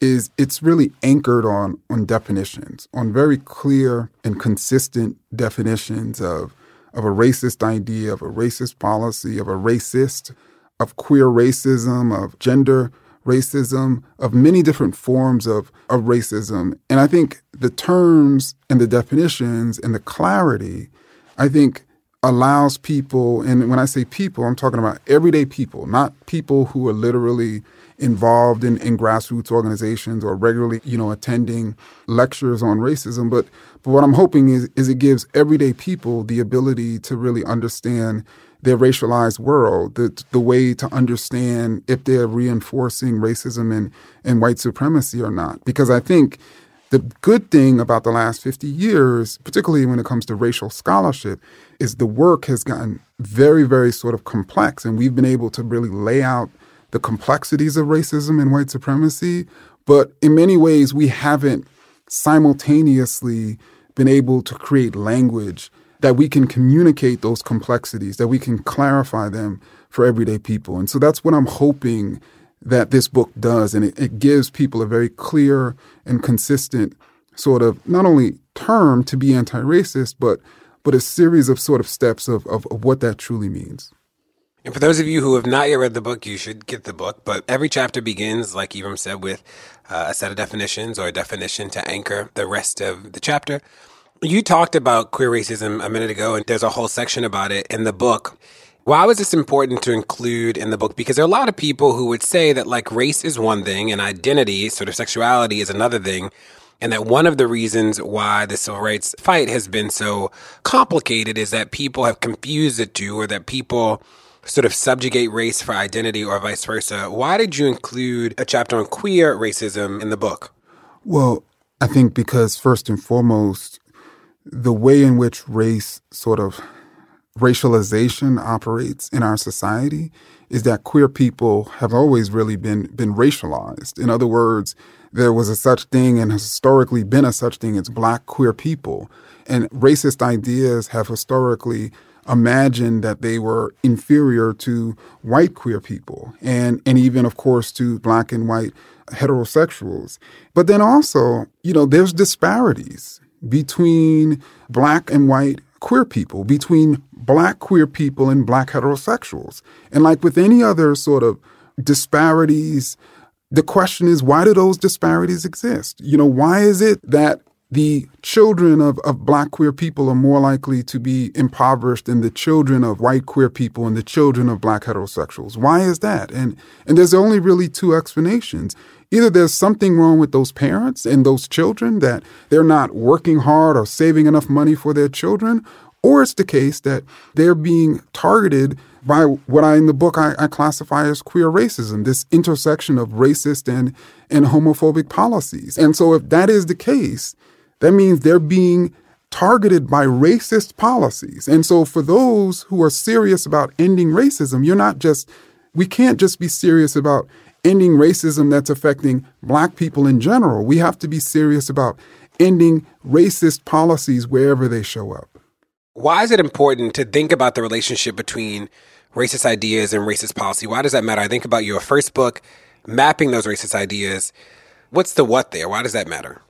is it's really anchored on on definitions, on very clear and consistent definitions of of a racist idea, of a racist policy, of a racist, of queer racism, of gender racism, of many different forms of, of racism. And I think the terms and the definitions and the clarity, I think allows people, and when I say people, I'm talking about everyday people, not people who are literally involved in, in grassroots organizations or regularly, you know, attending lectures on racism. But but what I'm hoping is is it gives everyday people the ability to really understand their racialized world, the the way to understand if they're reinforcing racism and, and white supremacy or not. Because I think the good thing about the last 50 years, particularly when it comes to racial scholarship, is the work has gotten very, very sort of complex. And we've been able to really lay out the complexities of racism and white supremacy. But in many ways, we haven't simultaneously been able to create language that we can communicate those complexities, that we can clarify them for everyday people. And so that's what I'm hoping that this book does. And it, it gives people a very clear and consistent sort of not only term to be anti racist, but but a series of sort of steps of, of, of what that truly means. And for those of you who have not yet read the book, you should get the book. But every chapter begins, like Ibram said, with uh, a set of definitions or a definition to anchor the rest of the chapter. You talked about queer racism a minute ago, and there's a whole section about it in the book. Why was this important to include in the book? Because there are a lot of people who would say that, like, race is one thing and identity, sort of sexuality, is another thing. And that one of the reasons why the civil rights fight has been so complicated is that people have confused the two, or that people sort of subjugate race for identity or vice versa. Why did you include a chapter on queer racism in the book? Well, I think because first and foremost, the way in which race sort of racialization operates in our society is that queer people have always really been been racialized. In other words, there was a such thing and historically been a such thing as black queer people. And racist ideas have historically imagined that they were inferior to white queer people and, and even, of course, to black and white heterosexuals. But then also, you know, there's disparities between black and white queer people, between black queer people and black heterosexuals. And like with any other sort of disparities, the question is why do those disparities exist? You know, why is it that the children of, of black queer people are more likely to be impoverished than the children of white queer people and the children of black heterosexuals. Why is that? And and there's only really two explanations. Either there's something wrong with those parents and those children that they're not working hard or saving enough money for their children, or it's the case that they're being targeted by what I in the book I, I, classify as queer racism, this intersection of racist and, and homophobic policies. And so if that is the case, that means they're being targeted by racist policies. And so, for those who are serious about ending racism, you're not just, we can't just be serious about ending racism that's affecting black people in general. We have to be serious about ending racist policies wherever they show up. Why is it important to think about the relationship between racist ideas and racist policy? Why does that matter? I think about your first book, mapping those racist ideas. What's the what there? Why does that matter?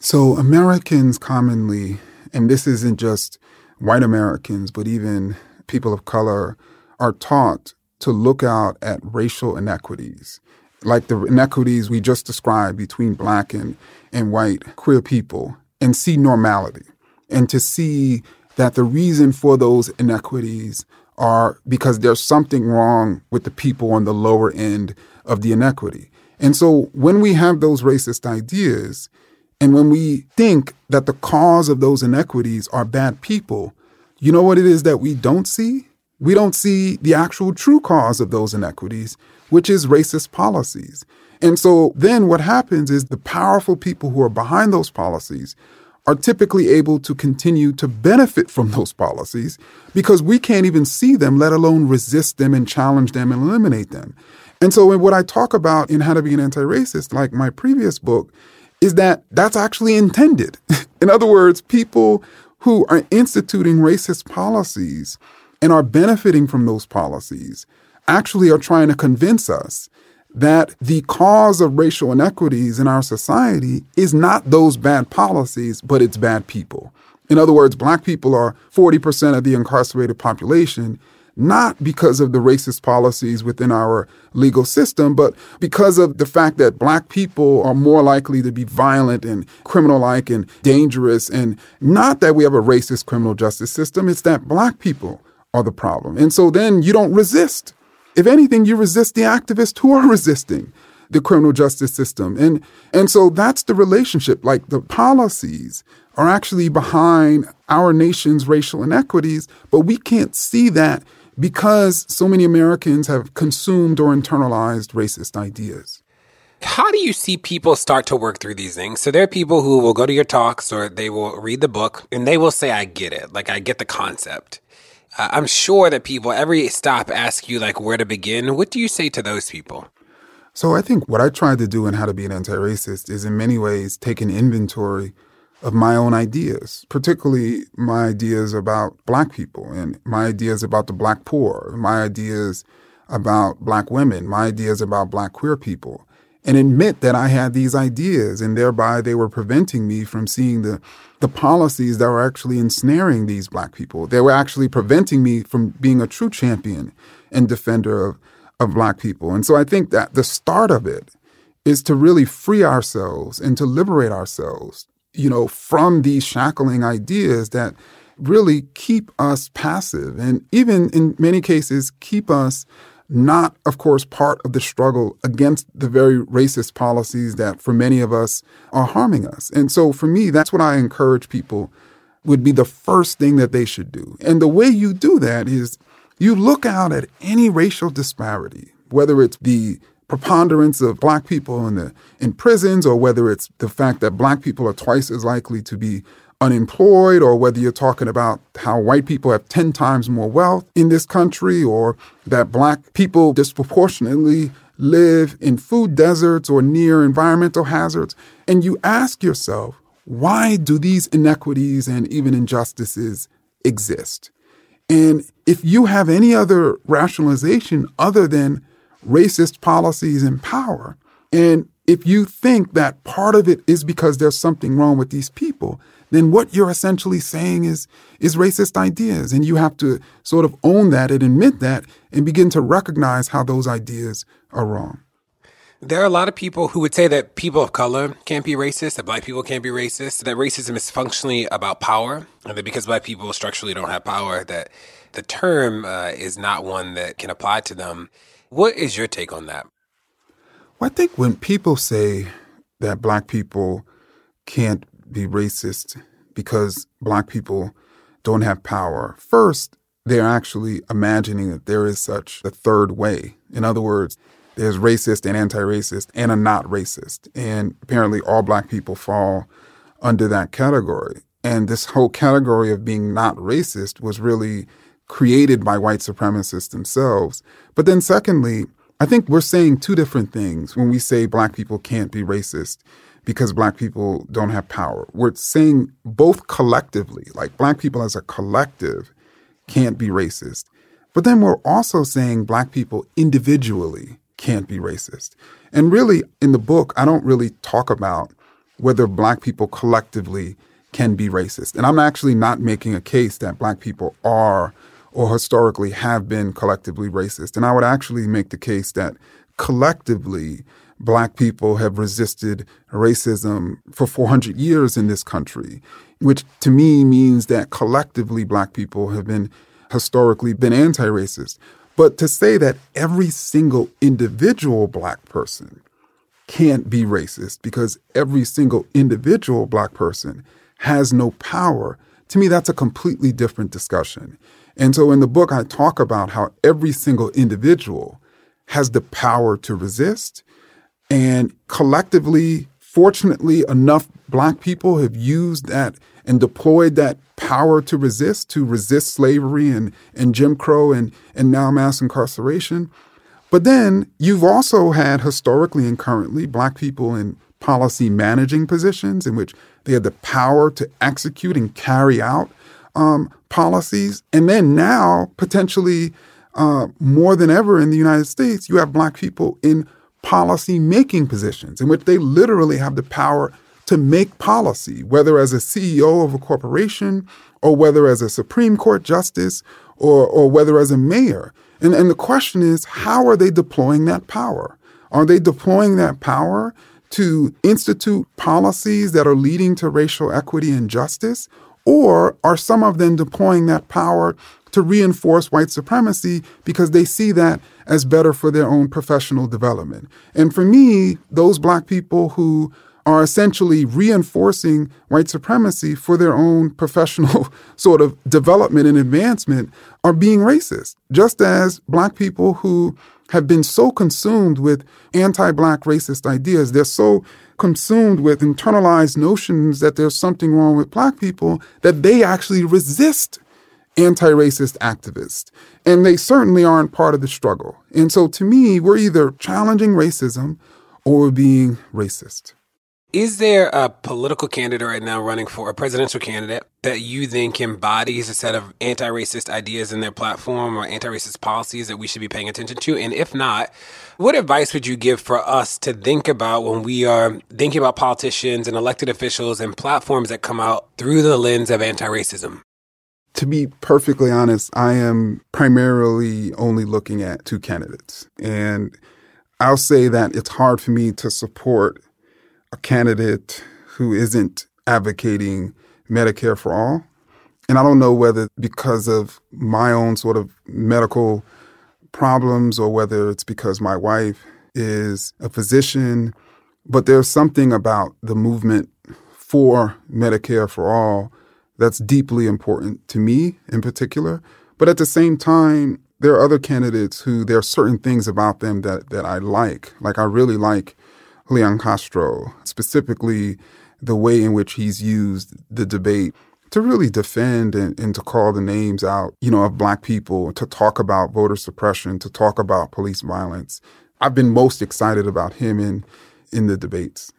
So, Americans commonly, and this isn't just white Americans, but even people of color, are taught to look out at racial inequities like the inequities we just described between black and, and white queer people, and see normality, and to see that the reason for those inequities are because there's something wrong with the people on the lower end of the inequity. And so when we have those racist ideas, and when we think that the cause of those inequities are bad people, you know what it is that we don't see? We don't see the actual true cause of those inequities, which is racist policies. And so then what happens is the powerful people who are behind those policies are typically able to continue to benefit from those policies because we can't even see them, let alone resist them and challenge them and eliminate them. And so in what I talk about in How to Be an Anti-Racist, like my previous book, is that that's actually intended. in other words, people who are instituting racist policies and are benefiting from those policies actually are trying to convince us that the cause of racial inequities in our society is not those bad policies, but it's bad people. In other words, black people are 40% of the incarcerated population, not because of the racist policies within our legal system, but because of the fact that black people are more likely to be violent and criminal like and dangerous. And not that we have a racist criminal justice system, it's that black people are the problem. And so then you don't resist if anything, you resist the activists who are resisting the criminal justice system. And and so that's the relationship. Like the policies are actually behind our nation's racial inequities, but we can't see that because so many Americans have consumed or internalized racist ideas. How do you see people start to work through these things? So there are people who will go to your talks or they will read the book and they will say, I get it. Like, I get the concept. Uh, I'm sure that people every stop ask you like where to begin. What do you say to those people? So I think what I tried to do in How to Be an Anti-Racist is in many ways take an inventory of my own ideas, particularly my ideas about black people and my ideas about the black poor, my ideas about black women, my ideas about black queer people, and admit that I had these ideas and thereby they were preventing me from seeing the the policies that were actually ensnaring these black people. They were actually preventing me from being a true champion and defender of, of black people. And so I think that the start of it is to really free ourselves and to liberate ourselves, you know, from these shackling ideas that really keep us passive and even in many cases keep us not, of course, part of the struggle against the very racist policies that for many of us are harming us. And so for me, that's what I encourage people would be the first thing that they should do. And the way you do that is you look out at any racial disparity, whether it's the preponderance of black people in the in prisons or whether it's the fact that black people are twice as likely to be unemployed, or whether you're talking about how white people have 10 times more wealth in this country, or that black people disproportionately live in food deserts or near environmental hazards. And you ask yourself, why do these inequities and even injustices exist? And if you have any other rationalization other than racist policies in power, and if you think that part of it is because there's something wrong with these people, then what you're essentially saying is is racist ideas and you have to sort of own that and admit that and begin to recognize how those ideas are wrong. There are a lot of people who would say that people of color can't be racist, that black people can't be racist, that racism is functionally about power, and that because black people structurally don't have power, that the term uh, is not one that can apply to them. What is your take on that? Well, I think when people say that black people can't be racist because black people don't have power. First, they're actually imagining that there is such a third way. In other words, there's racist and anti-racist and a not racist. And apparently all black people fall under that category. And this whole category of being not racist was really created by white supremacists themselves. But then secondly, I think we're saying two different things when we say black people can't be racist because black people don't have power. We're saying both collectively, like black people as a collective can't be racist. But then we're also saying black people individually can't be racist. And really, in the book, I don't really talk about whether black people collectively can be racist. And I'm actually not making a case that black people are or historically have been collectively racist. And I would actually make the case that collectively, black people have resisted racism for 400 years in this country, which to me means that collectively black people have been historically been anti-racist. But to say that every single individual black person can't be racist because every single individual black person has no power, to me, that's a completely different discussion. And so in the book, I talk about how every single individual has the power to resist and collectively, fortunately, enough black people have used that and deployed that power to resist, to resist slavery and, and Jim Crow and, and now mass incarceration. But then you've also had historically and currently black people in policy managing positions in which they had the power to execute and carry out um, policies. And then now, potentially uh, more than ever in the United States, you have black people in policy making positions in which they literally have the power to make policy, whether as a CEO of a corporation or whether as a Supreme Court justice or, or whether as a mayor. And, and the question is, how are they deploying that power? Are they deploying that power to institute policies that are leading to racial equity and justice? Or are some of them deploying that power to reinforce white supremacy because they see that as better for their own professional development. And for me, those black people who are essentially reinforcing white supremacy for their own professional sort of development and advancement are being racist, just as black people who have been so consumed with anti black racist ideas, they're so consumed with internalized notions that there's something wrong with black people that they actually resist anti racist activists. And they certainly aren't part of the struggle. And so to me, we're either challenging racism or being racist. Is there a political candidate right now running for a presidential candidate that you think embodies a set of anti racist ideas in their platform or anti racist policies that we should be paying attention to? And if not, what advice would you give for us to think about when we are thinking about politicians and elected officials and platforms that come out through the lens of anti racism? To be perfectly honest, I am primarily only looking at two candidates. And I'll say that it's hard for me to support a candidate who isn't advocating Medicare for all. And I don't know whether because of my own sort of medical problems or whether it's because my wife is a physician, but there's something about the movement for Medicare for all that's deeply important to me in particular. But at the same time, there are other candidates who there are certain things about them that, that I like. Like I really like Julian Castro, specifically the way in which he's used the debate to really defend and, and, to call the names out, you know, of black people, to talk about voter suppression, to talk about police violence. I've been most excited about him in in the debates.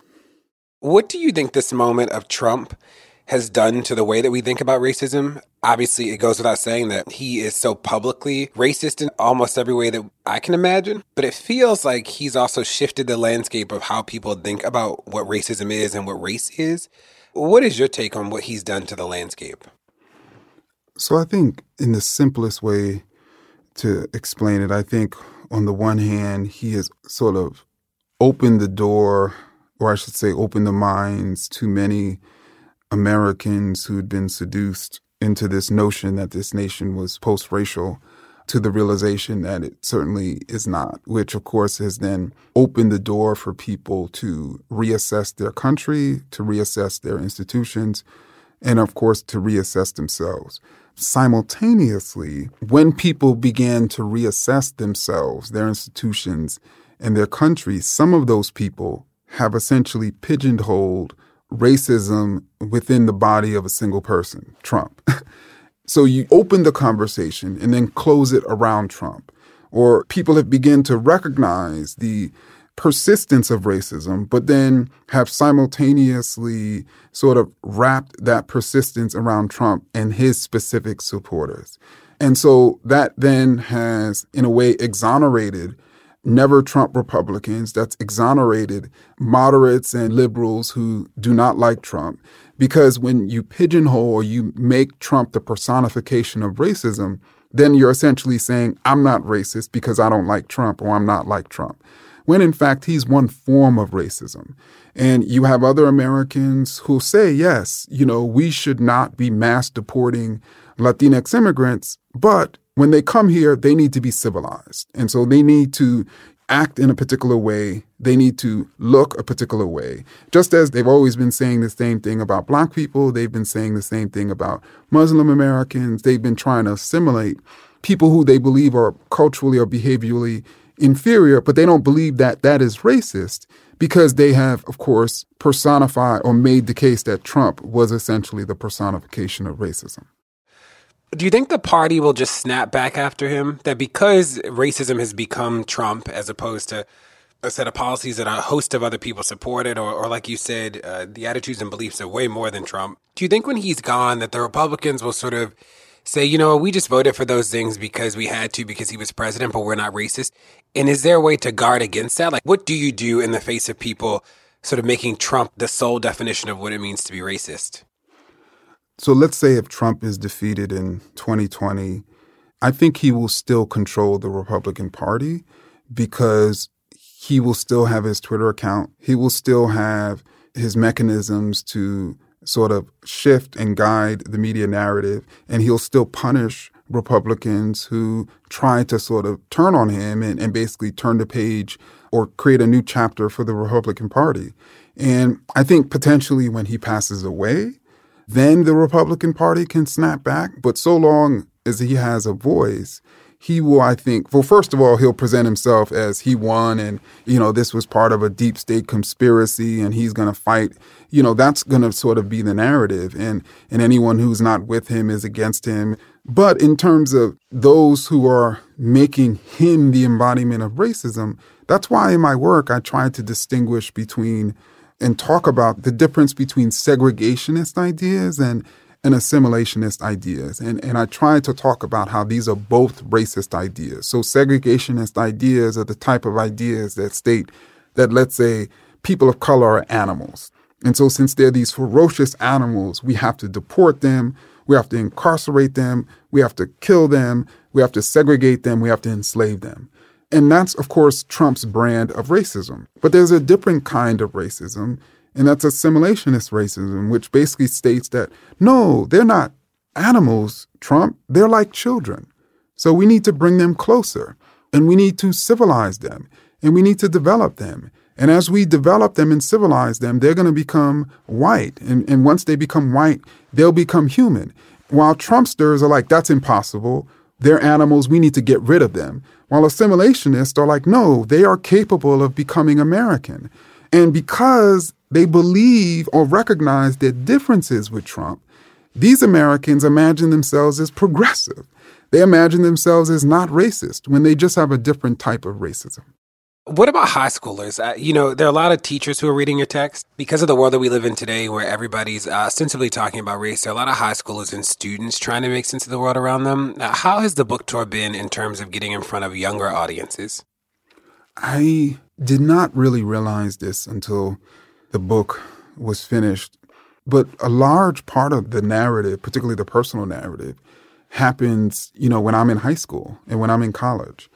What do you think this moment of Trump has done to the way that we think about racism. Obviously, it goes without saying that he is so publicly racist in almost every way that I can imagine. But it feels like he's also shifted the landscape of how people think about what racism is and what race is. What is your take on what he's done to the landscape? So, I think in the simplest way to explain it, I think on the one hand, he has sort of opened the door, or I should say, opened the minds to many Americans who'd been seduced into this notion that this nation was post racial to the realization that it certainly is not, which of course has then opened the door for people to reassess their country, to reassess their institutions, and of course to reassess themselves. Simultaneously, when people began to reassess themselves, their institutions, and their country, some of those people have essentially pigeonholed racism within the body of a single person, Trump. so you open the conversation and then close it around Trump. Or people have begun to recognize the persistence of racism, but then have simultaneously sort of wrapped that persistence around Trump and his specific supporters. And so that then has, in a way, exonerated never Trump Republicans, that's exonerated moderates and liberals who do not like Trump. Because when you pigeonhole or you make Trump the personification of racism, then you're essentially saying, I'm not racist because I don't like Trump or I'm not like Trump. when in fact he's one form of racism. And you have other Americans who say, yes, you know, we should not be mass deporting Latinx immigrants, but when they come here, they need to be civilized. And so they need to act in a particular way. They need to look a particular way. Just as they've always been saying the same thing about black people, they've been saying the same thing about Muslim Americans. They've been trying to assimilate people who they believe are culturally or behaviorally inferior, but they don't believe that that is racist because they have, of course, personified or made the case that Trump was essentially the personification of racism. Do you think the party will just snap back after him? That because racism has become Trump as opposed to a set of policies that a host of other people supported, or, or like you said, uh, the attitudes and beliefs are way more than Trump. Do you think when he's gone that the Republicans will sort of say, you know, we just voted for those things because we had to because he was president, but we're not racist? And is there a way to guard against that? Like, what do you do in the face of people sort of making Trump the sole definition of what it means to be racist? So let's say if Trump is defeated in 2020, I think he will still control the Republican Party because he will still have his Twitter account. He will still have his mechanisms to sort of shift and guide the media narrative, and he'll still punish Republicans who try to sort of turn on him and, and basically turn the page or create a new chapter for the Republican Party. And I think potentially when he passes away, then the Republican Party can snap back. But so long as he has a voice, he will, I think, well, first of all, he'll present himself as he won and, you know, this was part of a deep state conspiracy and he's going to fight. You know, that's going to sort of be the narrative. And, and anyone who's not with him is against him. But in terms of those who are making him the embodiment of racism, that's why in my work I try to distinguish between and talk about the difference between segregationist ideas and and assimilationist ideas. And, and I try to talk about how these are both racist ideas. So segregationist ideas are the type of ideas that state that, let's say, people of color are animals. And so since they're these ferocious animals, we have to deport them, we have to incarcerate them, we have to kill them, we have to segregate them, we have to enslave them. And that's, of course, Trump's brand of racism. But there's a different kind of racism, and that's assimilationist racism, which basically states that no, they're not animals, Trump. They're like children. So we need to bring them closer, and we need to civilize them, and we need to develop them. And as we develop them and civilize them, they're going to become white. And, and once they become white, they'll become human. While Trumpsters are like, that's impossible. They're animals. We need to get rid of them. While assimilationists are like, no, they are capable of becoming American. And because they believe or recognize their differences with Trump, these Americans imagine themselves as progressive. They imagine themselves as not racist when they just have a different type of racism. What about high schoolers? Uh, you know, there are a lot of teachers who are reading your text because of the world that we live in today, where everybody's uh, ostensibly talking about race. There are a lot of high schoolers and students trying to make sense of the world around them. Uh, how has the book tour been in terms of getting in front of younger audiences? I did not really realize this until the book was finished. But a large part of the narrative, particularly the personal narrative, happens, you know, when I'm in high school and when I'm in college.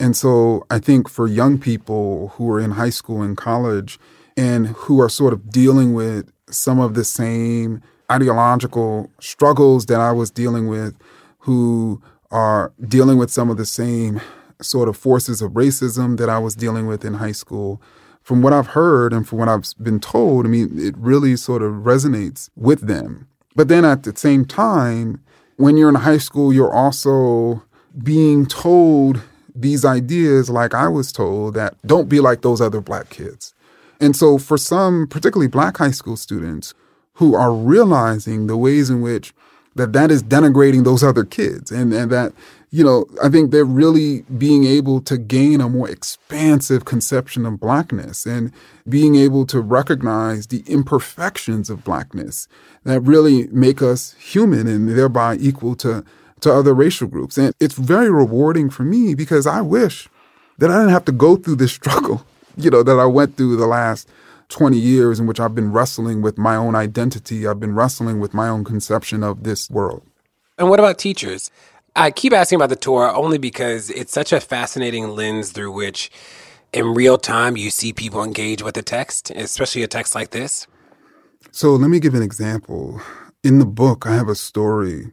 And so I think for young people who are in high school and college and who are sort of dealing with some of the same ideological struggles that I was dealing with, who are dealing with some of the same sort of forces of racism that I was dealing with in high school. From what I've heard and from what I've been told, I mean, it really sort of resonates with them. But then at the same time, when you're in high school, you're also being told these ideas, like I was told, that don't be like those other black kids. And so, for some, particularly black high school students who are realizing the ways in which that that is denigrating those other kids and, and that you know i think they're really being able to gain a more expansive conception of blackness and being able to recognize the imperfections of blackness that really make us human and thereby equal to to other racial groups. And it's very rewarding for me because I wish that I didn't have to go through this struggle, you know, that I went through the last 20 years in which I've been wrestling with my own identity. I've been wrestling with my own conception of this world. And what about teachers? I keep asking about the tour only because it's such a fascinating lens through which in real time you see people engage with the text, especially a text like this? So let me give an example. In the book, I have a story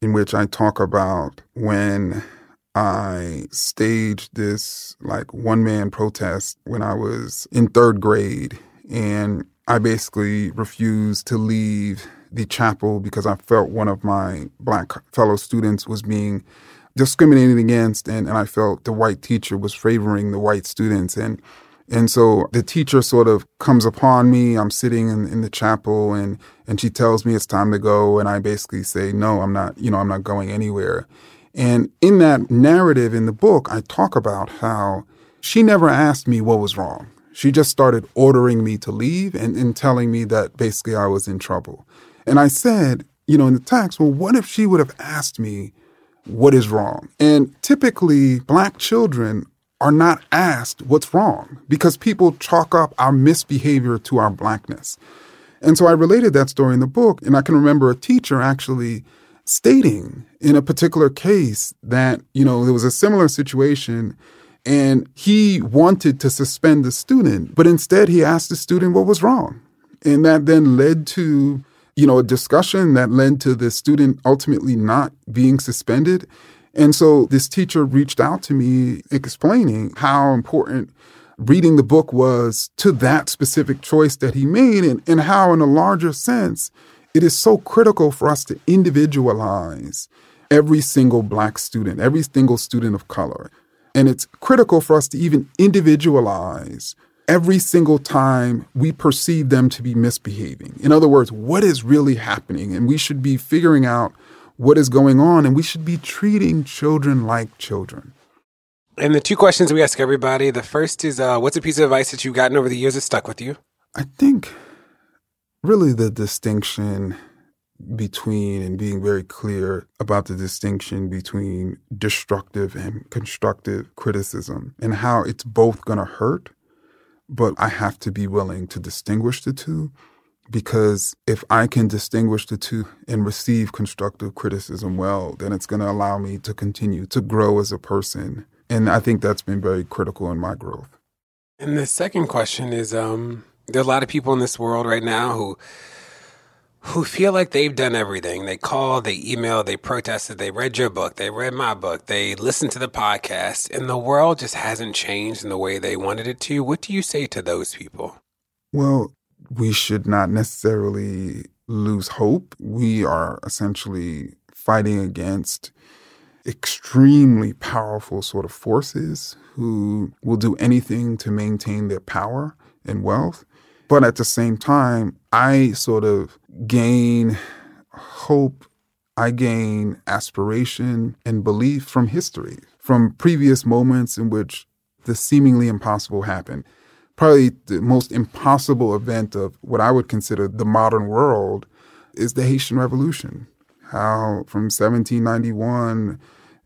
in which I talk about when I staged this like one man protest when I was in third grade. And I basically refused to leave the chapel because I felt one of my black fellow students was being discriminated against and, and I felt the white teacher was favoring the white students and and so the teacher sort of comes upon me. I'm sitting in, in the chapel and and she tells me it's time to go and I basically say, No, I'm not, you know, I'm not going anywhere. And in that narrative in the book, I talk about how she never asked me what was wrong. She just started ordering me to leave and, and telling me that basically I was in trouble. And I said, you know, in the text, well, what if she would have asked me what is wrong? And typically, black children are not asked what's wrong because people chalk up our misbehavior to our blackness. And so I related that story in the book, and I can remember a teacher actually stating in a particular case that, you know, there was a similar situation and he wanted to suspend the student, but instead he asked the student what was wrong. And that then led to, you know, a discussion that led to the student ultimately not being suspended. And so this teacher reached out to me explaining how important reading the book was to that specific choice that he made and, and how, in a larger sense, it is so critical for us to individualize every single black student, every single student of color. And it's critical for us to even individualize every single time we perceive them to be misbehaving. In other words, what is really happening? And we should be figuring out what is going on, and we should be treating children like children. And the two questions we ask everybody the first is uh, what's a piece of advice that you've gotten over the years that stuck with you? I think really the distinction between and being very clear about the distinction between destructive and constructive criticism and how it's both going to hurt, but I have to be willing to distinguish the two because if I can distinguish the two and receive constructive criticism well, then it's going to allow me to continue to grow as a person. And I think that's been very critical in my growth. And the second question is um, there are a lot of people in this world right now who who feel like they've done everything. They called, they emailed, they protested, they read your book, they read my book, they listened to the podcast, and the world just hasn't changed in the way they wanted it to. What do you say to those people? Well, we should not necessarily lose hope. We are essentially fighting against extremely powerful sort of forces who will do anything to maintain their power and wealth. But at the same time, I sort of gain hope, I gain aspiration and belief from history, from previous moments in which the seemingly impossible happened. Probably the most impossible event of what I would consider the modern world is the Haitian Revolution. How from 1791,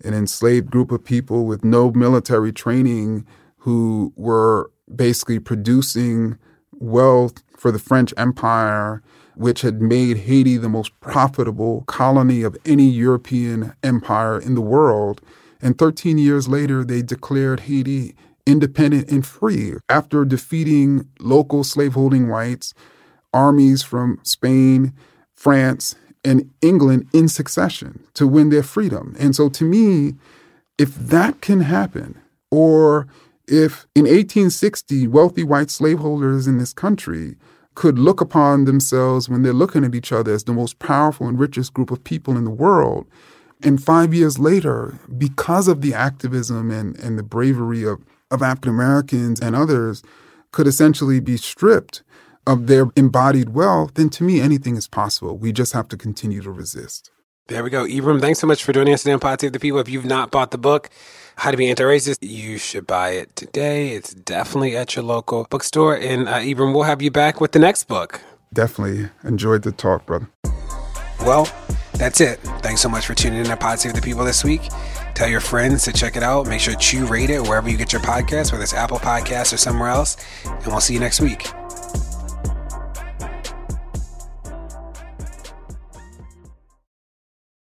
an enslaved group of people with no military training who were basically producing wealth for the French Empire, which had made Haiti the most profitable colony of any European empire in the world. And 13 years later, they declared Haiti independent and free after defeating local slaveholding whites, armies from Spain, France, and England in succession to win their freedom. And so to me, if that can happen, or if in 1860 wealthy white slaveholders in this country could look upon themselves when they're looking at each other as the most powerful and richest group of people in the world, and five years later, because of the activism and, and the bravery of, of African Americans and others, could essentially be stripped of their embodied wealth, then to me, anything is possible. We just have to continue to resist. There we go. Ibram, thanks so much for joining us today on Pod Save the People. If you've not bought the book, How to Be Anti-Racist, you should buy it today. It's definitely at your local bookstore. And uh, Ibram, we'll have you back with the next book. Definitely enjoyed the talk, brother. Well, that's it. Thanks so much for tuning in to Pod Save the People this week. Tell your friends to check it out. Make sure to rate it wherever you get your podcast, whether it's Apple Podcasts or somewhere else. And we'll see you next week.